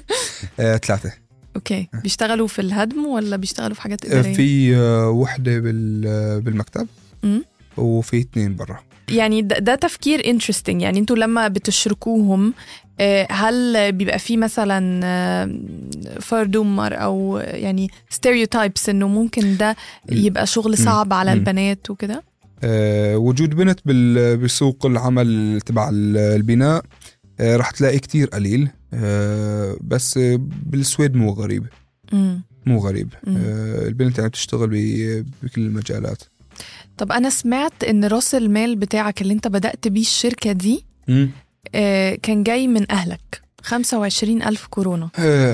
[SPEAKER 3] آه، ثلاثة.
[SPEAKER 2] Okay. بيشتغلوا في الهدم ولا بيشتغلوا في حاجات
[SPEAKER 3] آه،
[SPEAKER 2] إدارية؟
[SPEAKER 3] في آه، وحدة بال آه، بالمكتب.
[SPEAKER 2] مم.
[SPEAKER 3] وفي اثنين برا.
[SPEAKER 2] يعني ده, ده تفكير interesting يعني أنتوا لما بتشركوهم آه، هل بيبقى في مثلا آه، فرد أمر أو يعني stereotypes إنه ممكن ده يبقى شغل صعب على. البنات وكده؟
[SPEAKER 3] آه، وجود بنت بسوق العمل تبع ال- البناء رح تلاقي كتير قليل. بس بالسويد مو غريب. مو غريب. البنت يعني بتشتغل بكل المجالات.
[SPEAKER 2] طب أنا سمعت إن رأس المال بتاعك اللي أنت بدأت بيه الشركة دي آه، كان جاي من أهلك 25 ألف
[SPEAKER 3] كرونا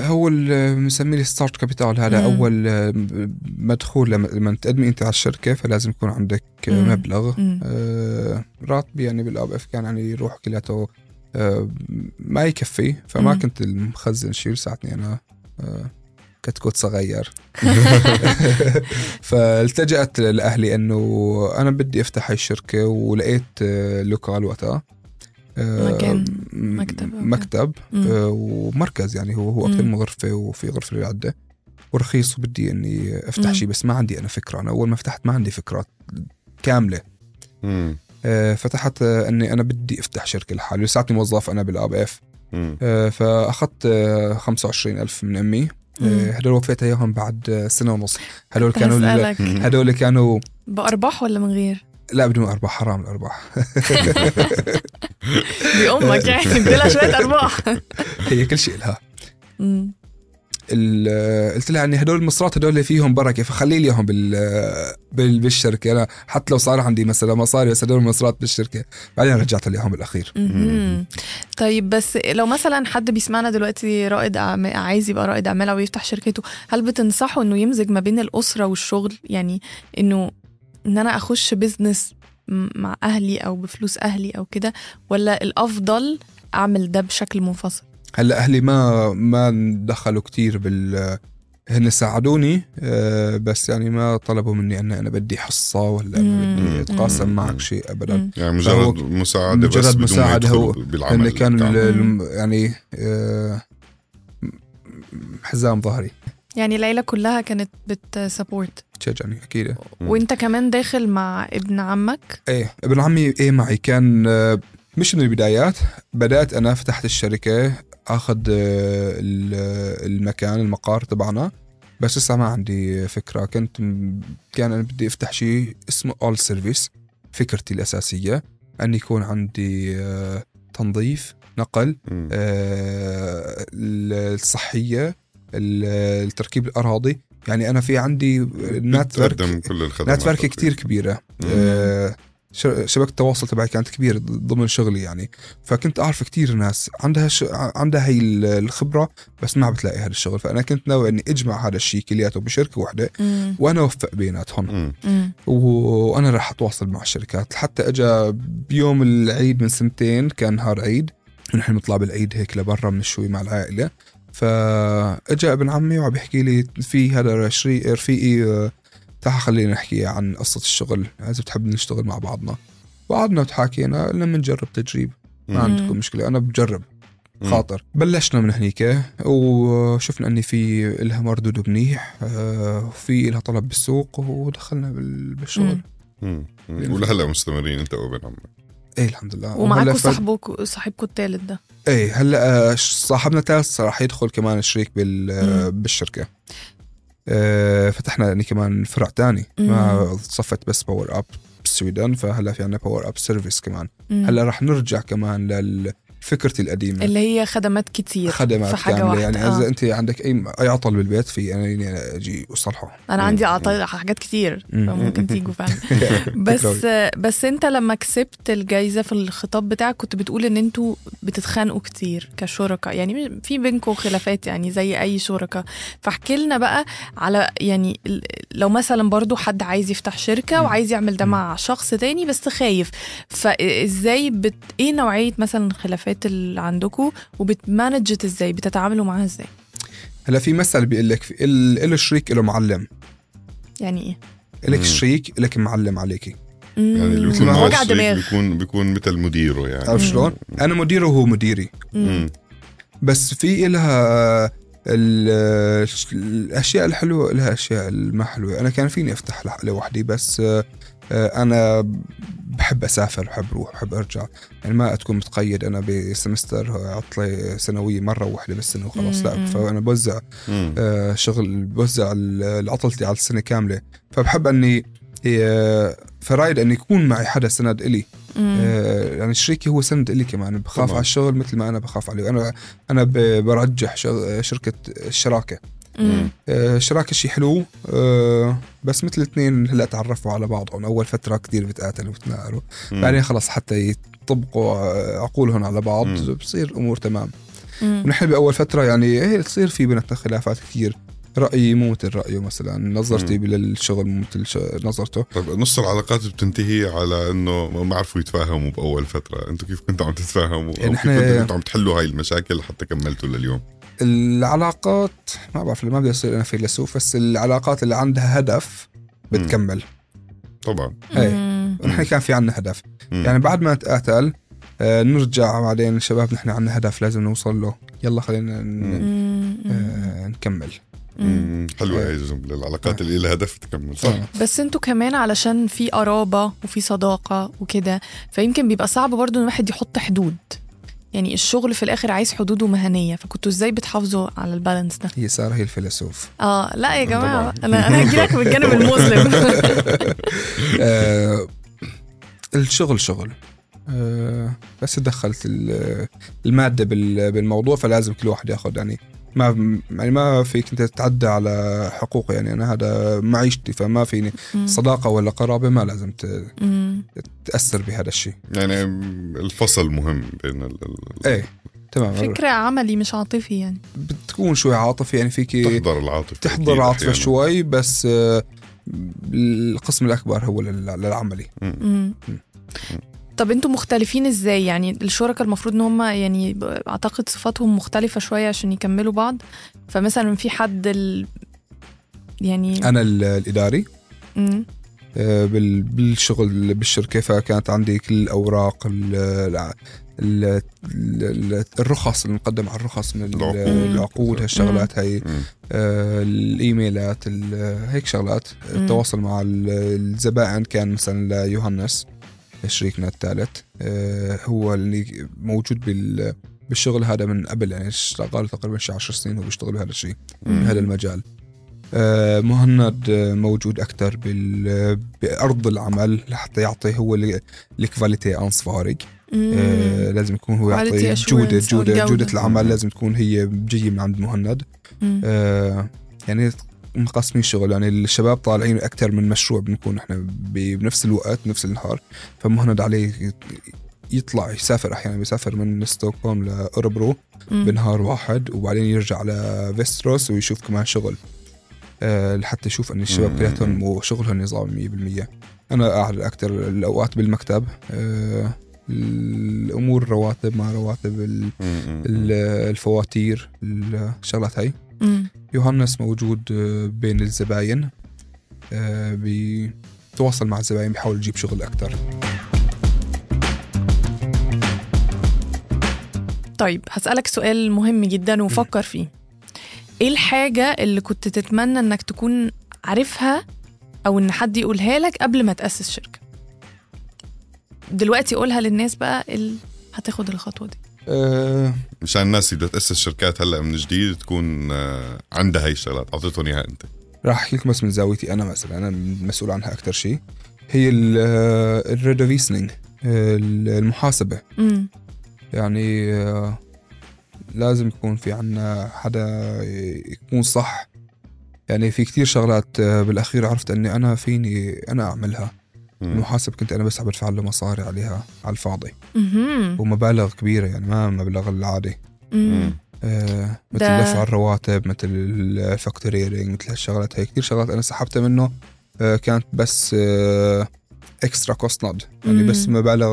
[SPEAKER 3] هو بنسميه ال startkapital هذا. أول آه، مدخول لما تقدمي أنت على الشركة فلازم يكون عندك آه،
[SPEAKER 2] مم.
[SPEAKER 3] مبلغ
[SPEAKER 2] مم.
[SPEAKER 3] آه، راتبي يعني بال ABF كان يعني يروح كلياته آه، ما يكفي فما
[SPEAKER 2] مم.
[SPEAKER 3] كنت المخزن شيء لساتني أنا آه، كتكوت صغير فالتجأت لاهلي إنه أنا بدي أفتح هاي الشركة ولقيت آه، lokal وقتها آه،
[SPEAKER 2] مكان، مكتب، okay.
[SPEAKER 3] مكتب. آه، ومركز يعني هو هو
[SPEAKER 2] أكثر.
[SPEAKER 3] من غرفة وفي غرفة للعده ورخيص وبدي إني
[SPEAKER 2] أفتح.
[SPEAKER 3] شيء بس ما عندي أنا فكرة أنا أول ما فتحت ما عندي فكرة كاملة
[SPEAKER 1] مم.
[SPEAKER 3] فتحت إني أنا بدي أفتح شركة لحالي لساتني موظف أنا بالآب
[SPEAKER 1] إف.
[SPEAKER 3] فأخذت آه، 25 ألف من أمي هدول وفيتها إياهم بعد سنة ونص. هدول كانوا. هدول كانوا
[SPEAKER 2] بأرباح ولا من غير؟
[SPEAKER 3] لا بدون أرباح حرام الأرباح.
[SPEAKER 2] بأمك يعني بدلها شوية أرباح.
[SPEAKER 3] هي كل شيء لها. قلت لها اني هدول المصرات هدول فيهم بركة فخلي لي اياهم بال بال- بالشركة. أنا حتى لو صار عندي مثلا مصاري بس هدول المصرات بالشركة بعدين رجعت لي اياهم بالاخير.
[SPEAKER 2] طيب بس لو مثلا حد بيسمعنا دلوقتي رائد أعمال عايز يبقى رائد أعمال أو يفتح شركته هل بتنصحه إنه يمزج ما بين الأسرة والشغل؟ يعني إنه إن أنا أخش بزنس مع أهلي أو بفلوس أهلي أو كده ولا الأفضل أعمل ده بشكل منفصل؟
[SPEAKER 3] هلا أهلي ما ما دخلوا كتير بال هن ساعدوني آه، بس يعني ما طلبوا مني ان أنا بدي حصة ولا
[SPEAKER 2] مم.
[SPEAKER 3] بدي. أتقاسم
[SPEAKER 1] مم.
[SPEAKER 3] معك شيء ابدا.
[SPEAKER 1] يعني مجرد مساعدة بس
[SPEAKER 3] مجرد مساعدة
[SPEAKER 1] يدخلوا
[SPEAKER 3] هو
[SPEAKER 1] بالعمل
[SPEAKER 3] هن كان يعني آه، حزام ظهري
[SPEAKER 2] يعني العيله كلها كانت بتسبورت
[SPEAKER 3] تشجعني
[SPEAKER 1] أكيد.
[SPEAKER 2] وإنت كمان داخل مع ابن عمك
[SPEAKER 3] إيه ابن عمي إيه معي كان آه، مش من البدايات بدأت أنا فتحت الشركة أخذ آه، ال- المكان المقار تبعنا بس لسه ما عندي فكرة كنت كان أنا بدي أفتح شيء اسمه all service فكرتي الأساسية أن يكون عندي آه، تنظيف نقل. آه، الصحية ال- التركيب الأراضي يعني أنا في عندي network
[SPEAKER 1] بتقدم كل الخدمات network.
[SPEAKER 3] كتير كبيرة
[SPEAKER 1] مم.
[SPEAKER 3] شبكة التواصل تبعي كانت كبيرة ضمن شغلي يعني. فكنت أعرف كتير ناس عندها ش... عندها هي ال- الخبرة بس ما بتلاقي هذا الشغل. فأنا كنت ناوي إني أجمع هذا الشيء كلياته بشركة واحدة
[SPEAKER 2] مم.
[SPEAKER 3] وأنا أوفق بيناتهم. وأنا راح أتواصل مع الشركات. حتى اجى بيوم العيد من سنتين كان نهار عيد ونحن نطلع بالعيد هيك لبرا من شوي مع العائلة. فإجا ابن عمي وعم يحكي لي في هذا رفيقي آه، تعال خلينا نحكي عن قصة الشغل. إذا بتحب نشتغل مع بعضنا. وقعدنا وتحاكينا لما نجرب تجريب. ما. عندكم مشكلة. أنا بجرب.
[SPEAKER 1] مم.
[SPEAKER 3] خاطر. بلشنا من هنيك. وشفنا إني في لها مردود منيح. آه، وفي لها طلب بالسوق ودخلنا بال- بالشغل.
[SPEAKER 1] ولهلا مستمرين أنت وابن عمك
[SPEAKER 3] إيه الحمد لله. فد-
[SPEAKER 2] صاحبك صاحبكم الثالث ده.
[SPEAKER 3] إيه هلا آه، صاحبنا الثالث راح يدخل كمان شريك بال آه،. بالشركة. آه، فتحنا يعني كمان فرع تاني ما. صفت بس Power Up بالسويدن فهلا في عنا Power Up Service كمان
[SPEAKER 2] مم.
[SPEAKER 3] هلا راح نرجع كمان لفكرتي القديمة
[SPEAKER 2] اللي هي خدمات كتير
[SPEAKER 3] خدمات
[SPEAKER 2] في
[SPEAKER 3] كامله
[SPEAKER 2] واحدة
[SPEAKER 3] يعني
[SPEAKER 2] آه.
[SPEAKER 3] إذا أنت عندك أي أي عطل بالبيت في يعني أنا أجي
[SPEAKER 2] أصلحه
[SPEAKER 1] أنا.
[SPEAKER 2] عندي عطا حاجات كتير
[SPEAKER 3] مم.
[SPEAKER 2] فممكن تيجوا فعلا بس. بس أنت لما كسبت الجايزة في الخطاب بتاعك كنت بتقول إن أنتوا بتتخانقوا كتير كشركاء يعني في بينكم خلافات يعني زي أي شركاء فاحكي لنا بقى على يعني لو مثلا برضو حد عايز يفتح
[SPEAKER 3] شركة.
[SPEAKER 2] وعايز يعمل ده. مع شخص تاني بس خايف فازاي بت إيه نوعية مثلا الخلافات اللي عندكم وبتمانجت إزاي؟ بتتعاملوا معاها إزاي؟
[SPEAKER 3] هلا في مثل بيقول لك ال- له شريك له معلم.
[SPEAKER 2] يعني إيه؟
[SPEAKER 3] لك
[SPEAKER 1] مم.
[SPEAKER 3] شريك لك معلم عليكي.
[SPEAKER 1] يعني اللي. بيكون
[SPEAKER 2] وجع دماغ.
[SPEAKER 1] بيكون بيكون مثل مديره يعني.
[SPEAKER 3] عرفت شلون؟ أنا مديره وهو مديري.
[SPEAKER 2] مم.
[SPEAKER 3] بس في إلها ال- الأشياء الحلوة لها أشياء الما حلوة أنا كان فيني أفتح لوحدي بس أنا بحب أسافر بحب أروح بحب أرجع يعني ما تكون متقيد أنا بسمستر عطلة سنوية مرة واحدة بالسنة وخلاص. لا فأنا بوزع
[SPEAKER 1] مم.
[SPEAKER 3] آه، شغل بوزع العطلتي على السنة كاملة فبحب إني آه، فرايد ان يكون معي حدا سند إلي
[SPEAKER 2] مم.
[SPEAKER 3] آه، يعني شريكي هو سند إلي كمان بخاف
[SPEAKER 1] طبعاً.
[SPEAKER 3] على الشغل مثل ما أنا بخاف عليه أنا أنا برجح شركة
[SPEAKER 2] الشراكة.
[SPEAKER 3] آه، الشراكه شيء حلو آه، بس مثل الاثنين هلا تعرفوا على بعضهم. أول فترة كتير بتقاتلوا وبتناقروا
[SPEAKER 1] مم.
[SPEAKER 3] بعدين خلص حتى يطبقوا عقولهم على بعض
[SPEAKER 1] مم.
[SPEAKER 3] بصير الأمور تمام.
[SPEAKER 2] مم.
[SPEAKER 3] ونحن بأول فترة يعني إيه تصير في بيناتنا خلافات كثير رايي مو مثل رأيه مثلا. نظرتي. للشغل مو مثل نظرته.
[SPEAKER 1] طيب نص العلاقات بتنتهي على إنه ما عرفوا يتفاهموا بأول فترة. أنتم كيف كنتوا عم تتفاهموا؟
[SPEAKER 3] يعني
[SPEAKER 1] أو كيف
[SPEAKER 3] إحنا-
[SPEAKER 1] كنتوا عم تحلوا هاي المشاكل حتى كملتوا لليوم؟
[SPEAKER 3] العلاقات ما بعرف ما بدي اصير أنا فيلسوف بس العلاقات اللي عندها هدف بتكمل
[SPEAKER 1] طبعا
[SPEAKER 3] إيه.
[SPEAKER 2] مم.
[SPEAKER 3] نحن كان في عنا هدف
[SPEAKER 1] مم.
[SPEAKER 3] يعني بعد ما نتقاتل آه، نرجع بعدين شباب نحن عنا هدف لازم نوصل له يلا خلينا. آه، نكمل
[SPEAKER 2] مم.
[SPEAKER 3] حلوة.
[SPEAKER 1] هاي الجمله العلاقات اللي لها هدف تكمل صح
[SPEAKER 3] آه.
[SPEAKER 2] بس أنتوا كمان علشان في قرابة وفي صداقة وكده فيمكن بيبقى صعب برضو إن الواحد يحط حدود يعني الشغل في الآخر عايز حدوده مهنية فكنتوا إزاي بتحافظوا على البالانس ده؟
[SPEAKER 3] هي سارة هي الفيلسوف.
[SPEAKER 2] آه لا يا
[SPEAKER 1] طبعاً.
[SPEAKER 2] أنا أنا هجيلك من الجانب المظلم.
[SPEAKER 3] آه، الشغل شغل. آه، بس دخلت ال- المادة بال- بالموضوع فلازم كل واحد ياخذ يعني ما يعني ما فيك أنت تتعدى على حقوقي يعني أنا هذا معيشتي فما فيني. صداقة ولا قرابة ما لازم.
[SPEAKER 1] تأثر
[SPEAKER 3] بهذا الشيء
[SPEAKER 1] يعني الفصل مهم بين ال...
[SPEAKER 3] إيه تمام
[SPEAKER 2] فكرة عملي مش عاطفي يعني
[SPEAKER 3] بتكون شوي عاطفي يعني فيك
[SPEAKER 1] تحضر العاطفة
[SPEAKER 3] تحضر
[SPEAKER 1] أحياناً.
[SPEAKER 3] شوي بس آه، القسم الأكبر هو لل- للعملي
[SPEAKER 2] مم. طب أنتوا مختلفين إزاي يعني الشركاء المفروض ان هم يعني اعتقد صفاتهم مختلفة شوية عشان يكملوا بعض فمثلا في حد ال... يعني
[SPEAKER 3] أنا ال- الإداري
[SPEAKER 2] مم.
[SPEAKER 3] بال- بالشغل بالشركة فكانت عندي كل الأوراق الرخص المقدم على الرخص من ال-
[SPEAKER 1] العقود.
[SPEAKER 3] العقود هالشغلات هي
[SPEAKER 1] مم.
[SPEAKER 3] آه، الإيميلات ال- هيك شغلات. التواصل مع ال- الزبائن كان مثلا ليوهنس شريكنا الثالث آه، هو اللي موجود بال بالشغل هذا من قبل يعني اشتغل تقريبا شي 10 سنين هو بيشتغل بهذا الشيء. بهذا المجال آه، مهند موجود أكثر بال بأرض العمل لحتى يعطي هو ال- الكواليتي انصفارق
[SPEAKER 2] مم.
[SPEAKER 3] آه، لازم يكون هو يعطي جوده
[SPEAKER 2] الجودة.
[SPEAKER 3] جوده العمل. لازم تكون هي جاية من عند مهند. آه، يعني مقسمين شغل يعني الشباب طالعين أكثر من مشروع بنكون إحنا بنفس الوقت نفس النهار. فمهند عليه يطلع يسافر أحيانا بيسافر من ستوكهولم لاوربرو. بنهار واحد وبعدين يرجع على فيستروس ويشوف كمان شغل. أه لحتى يشوف إن الشباب. كلياتهم وشغلهم نظامي 100% أنا قاعد أكثر الأوقات بالمكتب. أه الأمور رواتب ما رواتب الفواتير الشغلات هاي.
[SPEAKER 2] مم.
[SPEAKER 3] يوهنس موجود آه، بين الزباين آه، بيتواصل مع الزباين بيحاول يجيب شغل أكثر
[SPEAKER 2] طيب هسألك سؤال مهم جدا وفكر فيه. إيه الحاجة اللي كنت تتمنى إنك تكون عارفها أو إن حد يقولها لك قبل ما تأسس شركة؟ دلوقتي قولها للناس بقى اللي هتاخد الخطوة دي.
[SPEAKER 3] أه
[SPEAKER 1] مشان الناس اللي بدها تاسس شركات هلا من جديد تكون آه، عندها هي الشغلات. أعطيتهم إياها أنت.
[SPEAKER 3] راح أحكي لكم بس من زاويتي أنا مثلا. أنا المسؤول عنها أكثر شيء. هي الريدوفيسنينج المحاسبة.
[SPEAKER 2] مم.
[SPEAKER 3] يعني آه، لازم يكون في عنا حدا يكون صح. يعني في كتير شغلات آه، بالأخير عرفت إني أنا فيني أنا أعملها.
[SPEAKER 1] مم.
[SPEAKER 3] المحاسبه كنت أنا بس عم بدفع له مصاري عليها على الفاضي. ومبالغ كبيرة يعني ما مبلغ العادي. آه مثل دفع الرواتب مثل ال fakturering مثل هالشغلات هي كثير شغلات أنا سحبتها منه آه كانت بس آه extra kostnad يعني
[SPEAKER 2] مم.
[SPEAKER 3] بس مبالغ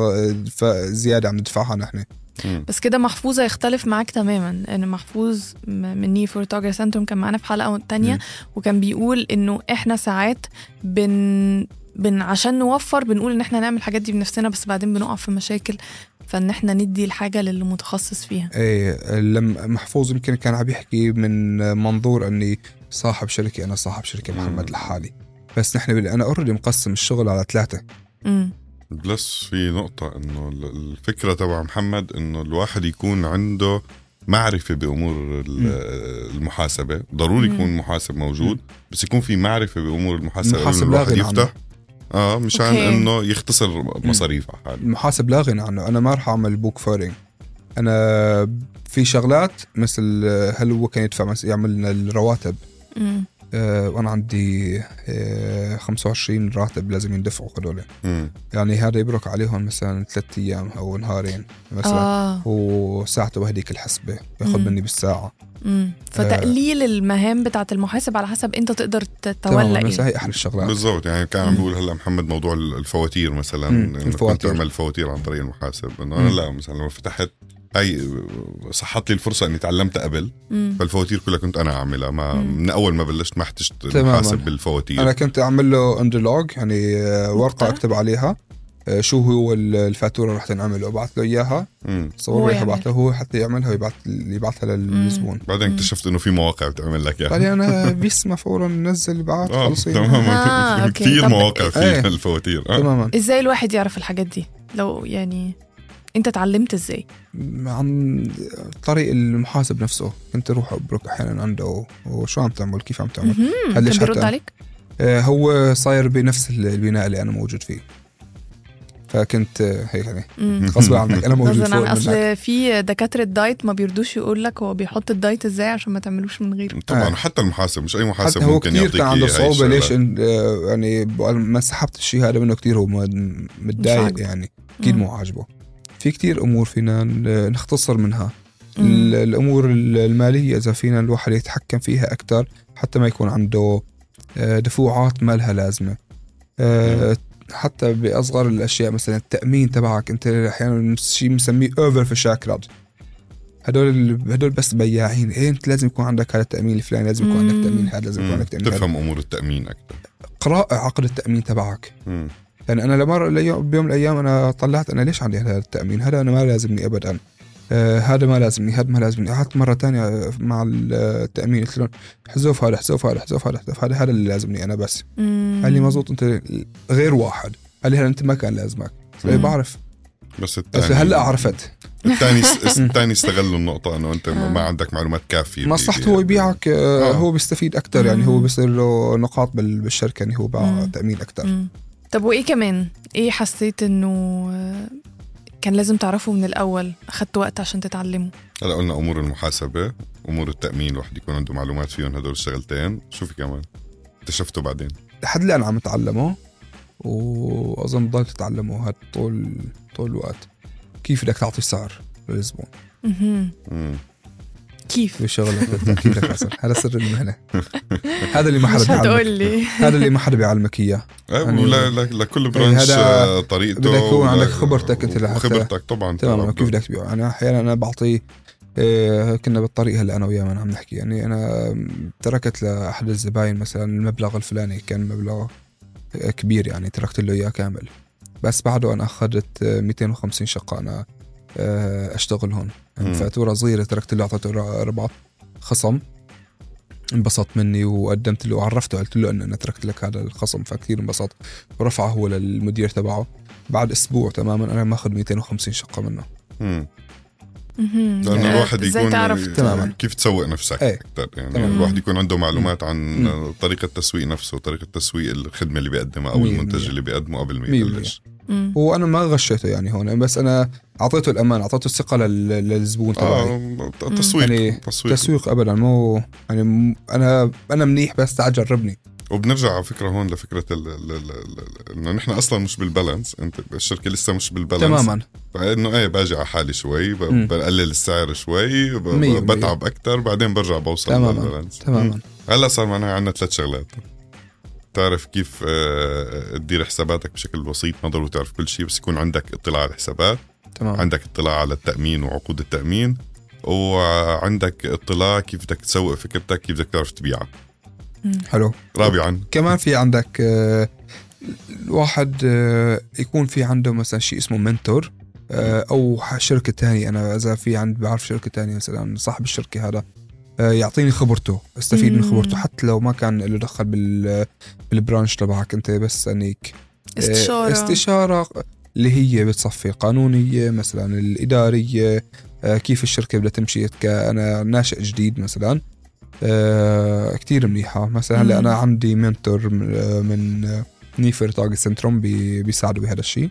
[SPEAKER 3] آه، زيادة عم ندفعها نحن
[SPEAKER 1] مم.
[SPEAKER 2] بس كده محفوظة يختلف معاك تماما ان محفوظ م- من Nyföretagarcentrum كان معانا في حلقة تانية. وكان بيقول إنه إحنا ساعات بن بن عشان نوفر بنقول إن إحنا نعمل الحاجات دي بنفسنا بس بعدين بنقع في مشاكل فإن إحنا ندي الحاجة للي متخصص فيها
[SPEAKER 3] إيه لما محفوظ يمكن كان عم يحكي من منظور إني صاحب شركة أنا صاحب شركة محمد. لحالي بس نحن بال- أنا already مقسم الشغل على ثلاثة
[SPEAKER 2] امم
[SPEAKER 1] plus في نقطة إنه ال- الفكرة تبع محمد إنه الواحد يكون عنده معرفة بأمور. المحاسبة ضروري. يكون محاسب موجود بس يكون في معرفة بأمور المحاسبة
[SPEAKER 3] المحاسب
[SPEAKER 1] قبل
[SPEAKER 3] لا
[SPEAKER 1] الواحد. يفتح آه مشان
[SPEAKER 2] okay.
[SPEAKER 1] إنه يختصر مصاريف على حاله
[SPEAKER 3] المحاسب لا غنى عنه. أنا ما راح أعمل bokföring أنا في شغلات مثل هل هو كان يدفع يعمل لنا الرواتب؟ آه، وأنا عندي آه، 25 راتب لازم يندفعوا هذول
[SPEAKER 1] مم.
[SPEAKER 3] يعني هذا يبرك عليهم مثلا ثلاث أيام أو نهارين مثلا
[SPEAKER 2] آه
[SPEAKER 3] وساعته بهديك الحسبة بياخذ. مني بالساعة
[SPEAKER 2] مم. فتقليل المهام بتاعت المحاسب على حسب أنت تقدر تتولى
[SPEAKER 3] إيه هي احد الشغلات
[SPEAKER 1] بالضبط يعني كان عم. بيقول هلأ محمد موضوع الفواتير مثلا
[SPEAKER 3] الفواتير.
[SPEAKER 1] تعمل فواتير عن طريق المحاسب إنه
[SPEAKER 3] أنا.
[SPEAKER 1] لا مثلا لما فتحت هاي صحت لي الفرصة إني تعلمتها قبل
[SPEAKER 2] مم.
[SPEAKER 1] فالفواتير كلها كنت أنا اعملها ما
[SPEAKER 2] مم.
[SPEAKER 1] من أول ما بلشت ما احتجت
[SPEAKER 3] تماماً.
[SPEAKER 1] المحاسب بالفواتير
[SPEAKER 3] أنا كنت أعمل له underlag يعني آه،
[SPEAKER 2] ورقة.
[SPEAKER 3] أكتب عليها آه، شو هو ال- الفاتورة رح تنعمل وابعث له
[SPEAKER 2] إياها
[SPEAKER 3] صور اياها
[SPEAKER 2] يعمل.
[SPEAKER 3] بعث له هو حتى يعملها ويبعث يبعثها للزبون
[SPEAKER 1] بعدين. اكتشفت إنه في مواقع بتعمل لك اياها
[SPEAKER 3] لي أنا بيسمع فورا نزل بعث
[SPEAKER 1] آه
[SPEAKER 3] خلصي
[SPEAKER 1] تماما
[SPEAKER 2] آه،.
[SPEAKER 1] كثير مواقع في
[SPEAKER 3] إيه.
[SPEAKER 1] الفواتير آه.
[SPEAKER 3] تماما
[SPEAKER 2] إزاي الواحد يعرف الحاجات دي لو يعني انت اتعلمت إزاي
[SPEAKER 3] عن طريق المحاسب نفسه كنت أروح ابرك أحيانا عنده وشو عم تعمل كيف عم تعمل. هل
[SPEAKER 2] كان
[SPEAKER 3] ليش
[SPEAKER 2] بيرد عليك
[SPEAKER 3] آه، هو صاير بنفس البناء اللي أنا موجود فيه فكنت آه، هيك يعني. غصب عنك أنا موجود
[SPEAKER 2] غصبا عن
[SPEAKER 3] فوق منك
[SPEAKER 2] أصل في دكاترة diet ما بيردوش يقول لك هو بيحط ال diet إزاي عشان ما تعملوش من غيره
[SPEAKER 1] طبعا
[SPEAKER 3] آه.
[SPEAKER 1] حتى المحاسب مش أي محاسب
[SPEAKER 3] حتى هو
[SPEAKER 1] ممكن
[SPEAKER 3] كثير
[SPEAKER 1] يعطيك
[SPEAKER 3] كان عنده
[SPEAKER 1] الشغلات.
[SPEAKER 3] ليش إن- آه، يعني ما سحبت الشيء هذا منه كثير هو م- متضايق. يعني
[SPEAKER 2] أكيد.
[SPEAKER 3] مو عاجبه في كتير أمور فينا نختصر منها
[SPEAKER 2] مم.
[SPEAKER 3] ال- الأمور ال- المالية إذا فينا الواحد يتحكم فيها أكثر حتى ما يكون عنده آه، دفوعات ما لها لازمة آه، حتى بأصغر الأشياء مثلا التأمين تبعك أنت أحيانا شيء مسميه اوفر في شاكراد هدول هدول بس بياعين إيه أنت لازم يكون عندك هذا التأمين الفلاني لازم يكون عندك
[SPEAKER 2] مم.
[SPEAKER 3] تأمين هذا لازم يكون
[SPEAKER 1] مم.
[SPEAKER 3] عندك تأمين
[SPEAKER 1] تفهم أمور التأمين أكثر
[SPEAKER 3] قراءة عقد التأمين تبعك
[SPEAKER 1] مم.
[SPEAKER 3] يعني أنا لمر اليوم بيوم من الأيام أنا طلعت أنا ليش عندي هذا التأمين هذا أنا ما لازمني ابدا آه هذا ما لازمني هذا ما لازمني قعدت مرة تانية مع التأمين قلت لهم حذوف هذا حذوف هذا حذوف هذا حذوف هذا هذا اللي لازمني أنا بس. قال لي مزبوط أنت غير واحد قال لي هلا أنت ما كان لازمك
[SPEAKER 2] مم.
[SPEAKER 3] بعرف
[SPEAKER 1] بس
[SPEAKER 3] بس
[SPEAKER 1] الثاني
[SPEAKER 3] هلا عرفت
[SPEAKER 1] الثاني الثاني استغلوا النقطة أنه أنت
[SPEAKER 2] آه.
[SPEAKER 1] ما عندك معلومات كافية
[SPEAKER 3] مصلحته هو يبيعك آه
[SPEAKER 1] آه.
[SPEAKER 3] هو بيستفيد أكثر يعني هو. بيصير له نقاط بال- بالشركة يعني هو باع
[SPEAKER 2] مم.
[SPEAKER 3] تأمين
[SPEAKER 2] أكثر. طب وإيه كمان؟ إيه حسيت إنه كان لازم تعرفه من الأول؟ أخدت وقت عشان تتعلمه؟
[SPEAKER 1] هلا قلنا أمور المحاسبة أمور التأمين الواحد يكون عنده معلومات فيهم هدول الشغلتين. شو في كمان؟ اكتشفته بعدين.
[SPEAKER 3] لحد الآن عم اتعلمه وأظن ضل تتعلمه هاد طول طول الوقت. كيف بدك تعطي سعر للزبون.
[SPEAKER 2] كيف؟
[SPEAKER 3] في شغله كيف سعر هذا سر المهنة. هذا اللي ما حدا بيعلمك. هذا اللي ما حدا بيعلمك
[SPEAKER 1] إياه.
[SPEAKER 3] يعني-
[SPEAKER 1] لكل برانش
[SPEAKER 3] هذا
[SPEAKER 1] آه، طريقته
[SPEAKER 3] بدك يكون عندك خبرتك أنت لحتى-
[SPEAKER 1] وخبرتك طبعا
[SPEAKER 3] تمام كيف بدك تبيعه؟ أنا أحيانا أنا بعطيه إيه، كنا بالطريق هلأ أنا وياه عم نحكي. يعني أنا تركت لأحد الزباين مثلا المبلغ الفلاني كان مبلغ كبير يعني تركت له إياه كامل. بس بعده أنا أخذت 250 شقة. أنا أشتغل هون يعني. فاتورة صغيرة تركت له أعطيته ربع خصم انبسط مني وقدمت له وعرفته قلت له إنه أنا تركت لك هذا الخصم فكثير انبسط ورفعه هو للمدير تبعه بعد أسبوع تماما أنا ماخذ 250 شقة منه
[SPEAKER 1] مم.
[SPEAKER 2] مهم.
[SPEAKER 1] لأنه
[SPEAKER 2] آه،
[SPEAKER 1] الواحد يكون
[SPEAKER 2] تعرف
[SPEAKER 3] تماماً.
[SPEAKER 1] كيف تسوق نفسك
[SPEAKER 3] إيه.
[SPEAKER 1] أكثر يعني
[SPEAKER 3] تماماً.
[SPEAKER 1] الواحد يكون عنده معلومات عن
[SPEAKER 3] مم.
[SPEAKER 1] طريقة تسويق نفسه طريقة تسويق الخدمة اللي بيقدمها أو
[SPEAKER 3] مية
[SPEAKER 1] المنتج. اللي بيقدمه قبل ما يبلش
[SPEAKER 2] مم.
[SPEAKER 3] وأنا ما غشيته يعني هون بس أنا أعطيته الأمان أعطيته الثقة لل- للزبون تبعي
[SPEAKER 1] آه تسويق
[SPEAKER 3] يعني
[SPEAKER 1] تسويق
[SPEAKER 3] تسويق ابدا مو يعني أنا أنا منيح بس تعال جربني
[SPEAKER 1] وبنرجع على فكرة هون لفكرة ال- ال- ال- ال- إنه نحن أصلا مش بالبالانس أنت الشركة لسه مش بالبالانس
[SPEAKER 3] تماما
[SPEAKER 1] فإنه إيه باجي على حالي شوي. بقلل السعر شوي. بتعب أكثر بعدين برجع بوصل
[SPEAKER 3] تماماً.
[SPEAKER 1] للبالانس
[SPEAKER 3] تماما.
[SPEAKER 1] هلأ صار معنا عندنا ثلاث شغلات تعرف كيف آه، تدير حساباتك بشكل بسيط ما ضروري تعرف كل شيء بس يكون عندك اطلاع على الحسابات.
[SPEAKER 3] تمام.
[SPEAKER 1] عندك اطلاع على التأمين وعقود التأمين وعندك اطلاع كيف بدك تسوق فكرتك كيف بدك تعرف تبيعها.
[SPEAKER 3] حلو.
[SPEAKER 1] رابعا.
[SPEAKER 3] كمان في عندك آه، الواحد آه، يكون في عنده مثلا شيء اسمه منتور آه، أو شركة تانية. أنا إذا في عند بعرف شركة تانية مثلا صاحب الشركة هذا آه، يعطيني خبرته استفيد من. خبرته حتى لو ما كان له دخل بال بالبرانش تبعك انت بس انك آه،
[SPEAKER 2] استشارة.
[SPEAKER 3] استشارة اللي هي بتصفي قانونية مثلا الإدارية آه، كيف الشركة بدها تمشي. كأنا ناشئ جديد مثلا آه، كتير منيحة. مثلا
[SPEAKER 2] هلأ.
[SPEAKER 3] أنا عندي mentor من Nyföretagarcentrum بي- بيساعدوا بهذا الشيء.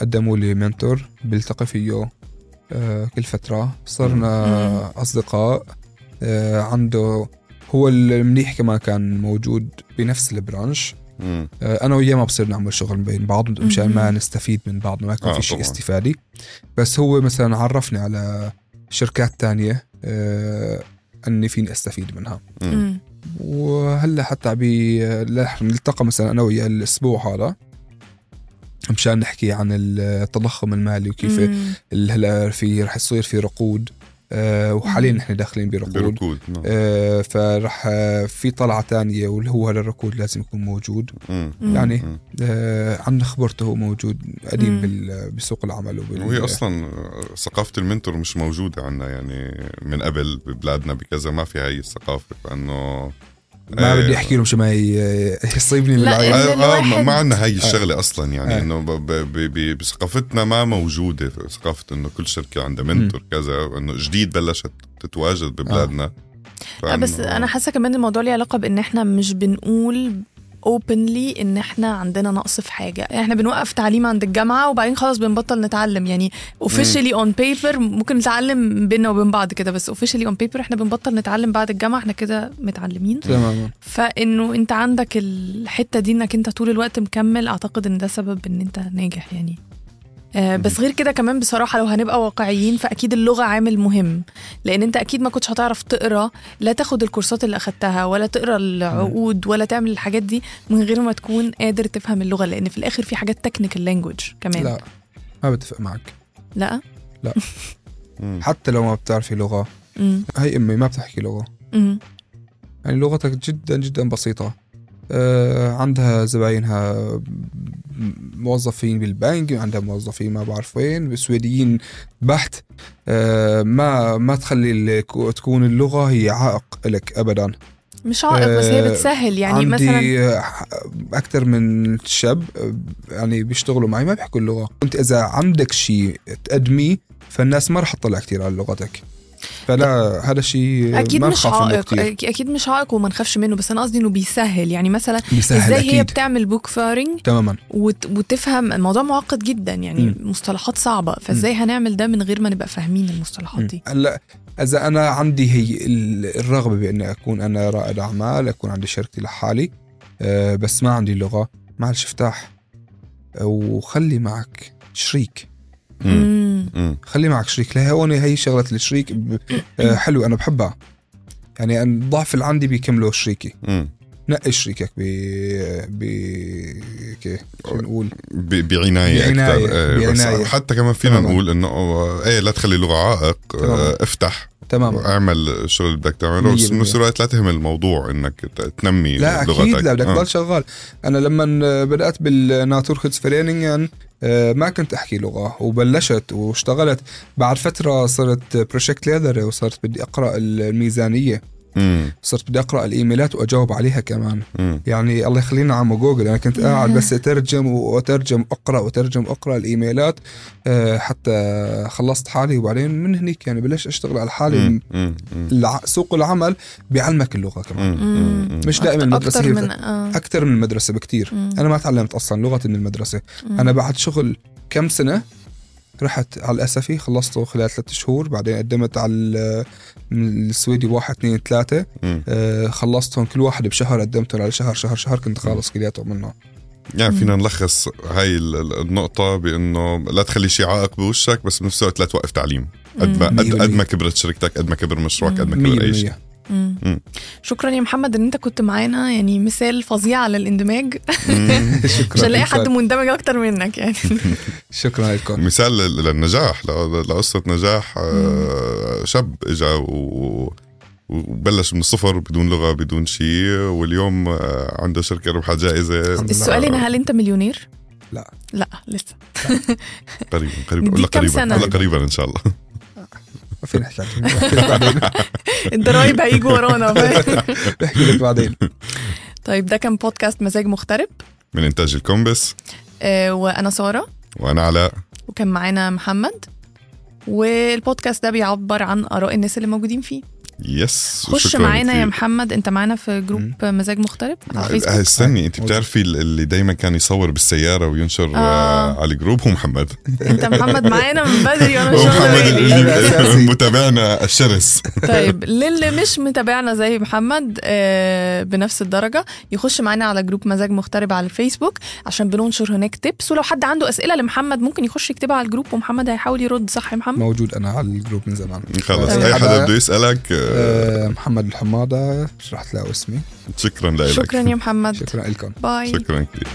[SPEAKER 3] قدموا لي mentor بلتقي فيه كل فترة. صرنا أصدقاء آه، عنده هو المنيح كمان كان موجود بنفس ال bransch
[SPEAKER 1] مم.
[SPEAKER 3] آه، أنا وياه ما بصير نعمل شغل بين بعض مشان ما. نستفيد من بعض ما يكون
[SPEAKER 1] آه،
[SPEAKER 3] في شيء
[SPEAKER 1] طبعاً.
[SPEAKER 3] استفادي بس هو مثلا عرفني على شركات تانية آه، أني فيني أستفيد منها
[SPEAKER 1] مم.
[SPEAKER 3] وهلأ حتى بي رح نلتقى مثلا أنا وياه الأسبوع هذا مشان نحكي عن التضخم المالي وكيف هلأ في رح يصير في رقود آه، وحاليا. نحن داخلين برقود
[SPEAKER 1] بركود نعم.
[SPEAKER 3] آه، فرح آه، في طلعة تانية واللي هو هذا الركود لازم يكون موجود
[SPEAKER 1] مم.
[SPEAKER 3] يعني
[SPEAKER 1] مم.
[SPEAKER 3] آه، عن خبرته هو موجود قديم بسوق العمل وبال
[SPEAKER 1] وهي أصلا ثقافة المنتور مش موجودة عندنا يعني من قبل ببلادنا بكذا ما في هاي الثقافة فإنه
[SPEAKER 3] ما
[SPEAKER 1] إيه.
[SPEAKER 3] بدي أحكي له مش ما ي- يصيبني
[SPEAKER 2] لا،
[SPEAKER 3] بالعين
[SPEAKER 1] آه آه ما عندنا هاي الشغلة أصلا يعني
[SPEAKER 3] آه.
[SPEAKER 1] إنه بثقافتنا ما موجودة ثقافة إنه كل شركة عندها منتور كذا إنه جديد بلشت تتواجد ببلادنا
[SPEAKER 2] آه، بس أنا حاسة كمان الموضوع ليه علاقة بإن إحنا مش بنقول openly إن إحنا عندنا نقص في حاجة. إحنا بنوقف تعليم عند الجامعة وبعدين خلاص بنبطل نتعلم. يعني officially on paper ممكن نتعلم بينا وبين بعض كده بس officially on paper إحنا بنبطل نتعلم بعد الجامعة إحنا كده متعلمين.
[SPEAKER 3] تماما
[SPEAKER 2] فإنه أنت عندك الحتة دي إنك أنت طول الوقت مكمل أعتقد إن ده سبب إن أنت ناجح يعني. بس غير كده كمان بصراحة لو هنبقى واقعيين فأكيد اللغة عامل مهم. لأن أنت أكيد ما كنتش هتعرف تقرأ لا تاخد الكورسات اللي أخدتها ولا تقرأ العقود ولا تعمل الحاجات دي من غير ما تكون قادر تفهم اللغة. لأن في الآخر في حاجات technical language كمان.
[SPEAKER 3] لا ما بتفق معك
[SPEAKER 2] لا؟
[SPEAKER 1] مم.
[SPEAKER 3] حتى لو ما بتعرفي لغة
[SPEAKER 2] امم
[SPEAKER 3] هي أمي ما بتحكي لغة.
[SPEAKER 2] امم
[SPEAKER 3] يعني لغتك جدا جدا بسيطة. آه عندها زباينها موظفين بالبنك عندها موظفين ما بعرف وين سويديين بحت. آه ما ما تخلي تكون اللغة هي عائق لك أبدا.
[SPEAKER 2] مش عائق بس هي
[SPEAKER 3] آه،
[SPEAKER 2] بتسهل. يعني
[SPEAKER 3] عندي
[SPEAKER 2] مثلا
[SPEAKER 3] أكثر من شاب آه، يعني بيشتغلوا معي ما بيحكوا اللغة. أنت إذا عندك شيء تقدميه فالناس ما رح تطلع كثير على لغتك. فلا هذا الشيء أكيد
[SPEAKER 2] مش عائق أكيد مش عائق وما نخافش منه بس أنا قصدي إنه بيسهل. يعني مثلا
[SPEAKER 3] بيسهل
[SPEAKER 2] إزاي هي
[SPEAKER 3] أكيد.
[SPEAKER 2] بتعمل bokföring
[SPEAKER 3] تماما.
[SPEAKER 2] وت... وتفهم الموضوع معقد جدا يعني
[SPEAKER 3] مم.
[SPEAKER 2] مصطلحات صعبة. فإزاي هنعمل ده من غير ما نبقى فاهمين المصطلحات دي؟
[SPEAKER 3] هلأ إذا أنا عندي هي ال- الرغبة بإني أكون أنا رائد أعمال أكون عندي شركتي لحالي أه بس ما عندي لغة معلش افتح وخلي معك شريك. خلي معك شريك. لهي هون هي شغلة الشريك. آه، حلو أنا بحبها. يعني الضعف اللي عندي بيكمله شريكي. نقي شريكك ب ب كيف شو نقول؟
[SPEAKER 1] ب-
[SPEAKER 3] بعناية
[SPEAKER 1] بعناية، أكثر بس
[SPEAKER 3] بعناية.
[SPEAKER 1] حتى كمان فينا
[SPEAKER 3] تماماً.
[SPEAKER 1] نقول إنه آه، إيه لا تخلي اللغة عائق. آه، افتح.
[SPEAKER 3] تماما.
[SPEAKER 1] اعمل الشغل اللي بدك تعمله. بس بنفس. الوقت لا تهمل الموضوع إنك تنمي
[SPEAKER 3] لا
[SPEAKER 1] لغتك.
[SPEAKER 3] أكيد لا بدك
[SPEAKER 1] آه.
[SPEAKER 3] تضل شغال. أنا لما بدأت بال Naturskyddsföreningen ما كنت أحكي لغة وبلشت واشتغلت. بعد فترة صرت project leader وصرت بدي أقرأ الميزانية.
[SPEAKER 1] مم.
[SPEAKER 3] صرت بدي أقرأ الإيميلات وأجاوب عليها كمان
[SPEAKER 1] مم.
[SPEAKER 3] يعني الله يخلينا عم جوجل أنا كنت قاعد بس أترجم وأترجم أقرأ وأترجم أقرأ الإيميلات آه، حتى خلصت حالي وبعدين من هنيك يعني بلشت أشتغل على حالي
[SPEAKER 1] مم. مم.
[SPEAKER 3] الع- سوق العمل بيعلمك اللغة كمان
[SPEAKER 1] مم. مم.
[SPEAKER 3] مش دائما المدرسة
[SPEAKER 2] أكتر
[SPEAKER 3] هي
[SPEAKER 2] من آه.
[SPEAKER 3] أكثر من المدرسة بكتير
[SPEAKER 2] مم.
[SPEAKER 3] أنا ما تعلمت أصلا لغه من المدرسة
[SPEAKER 2] مم.
[SPEAKER 3] أنا بعد شغل كم سنة رحت على الأسفي خلصته خلال ثلاث شهور بعدين قدمت على السويدي واحد اثنين ثلاثة. آه، خلصتهم كل واحد بشهر قدمتهم على شهر شهر شهر كنت خالص كلياتهم منه
[SPEAKER 1] يعني فينا نلخص هاي ال- ال- النقطة بأنه لا تخلي شيء عائق بوشك بس بنفس الوقت لا توقف تعليم. قد ما قد. ما كبرت شركتك قد ما كبر مشروعك قد ما كبر أي شيء.
[SPEAKER 2] مم.
[SPEAKER 1] مم.
[SPEAKER 2] شكرا يا محمد إن أنت كنت معانا يعني مثال فظيع على الاندماج مش هنلاقي حد. مندمج أكتر منك يعني
[SPEAKER 3] شكرا لكم
[SPEAKER 1] مثال لل- للنجاح ل- لقصة نجاح آه، شاب إجا و- وبلش من الصفر بدون لغة بدون شيء واليوم آه، عنده شركة ربحت
[SPEAKER 3] لله.
[SPEAKER 2] السؤال هنا هل أنت مليونير؟
[SPEAKER 3] لا.
[SPEAKER 2] لا لسه
[SPEAKER 1] قريبا قريبا ولا قريبا؟ ولا قريبا إن شاء الله
[SPEAKER 3] نحكي نحكي لك بعدين.
[SPEAKER 2] الضرايب هيجوا ورانا. فاهم؟
[SPEAKER 3] بحكي لك بعدين.
[SPEAKER 2] طيب ده كان بودكاست مزاج مغترب.
[SPEAKER 1] من إنتاج الكومبس.
[SPEAKER 2] آه وأنا سارة.
[SPEAKER 1] وأنا علاء.
[SPEAKER 2] وكان معانا محمد. والبودكاست ده بيعبر عن آراء الناس اللي موجودين فيه.
[SPEAKER 1] yes
[SPEAKER 2] خش معانا يا. محمد انت معانا في group مزاج مغترب على
[SPEAKER 1] آه،
[SPEAKER 2] الفيسبوك
[SPEAKER 1] استني انت
[SPEAKER 3] موجود.
[SPEAKER 1] بتعرفي اللي دايما كان يصور بالسيارة وينشر
[SPEAKER 2] آه.
[SPEAKER 1] آه. على ال group هو محمد
[SPEAKER 2] انت محمد معانا من بدري وأنا
[SPEAKER 1] محمد
[SPEAKER 3] أساسي.
[SPEAKER 1] اللي متابعنا الشرس
[SPEAKER 2] طيب للي مش متابعنا زي محمد آه، بنفس الدرجة يخش معانا على group مزاج مغترب على الفيسبوك عشان بننشر هناك tips ولو حد عنده أسئلة لمحمد ممكن يخش يكتبها على ال group ومحمد هيحاول يرد صح يا محمد
[SPEAKER 3] موجود أنا على الجروب من زمان
[SPEAKER 1] خلص
[SPEAKER 2] تمام.
[SPEAKER 1] أي حدا بده يسألك آه،
[SPEAKER 3] آه، محمد الحمادة شرحت له اسمي.
[SPEAKER 1] شكرا لك.
[SPEAKER 2] شكرا يا محمد.
[SPEAKER 3] شكرا لكم.
[SPEAKER 2] باي.
[SPEAKER 1] شكرا كثير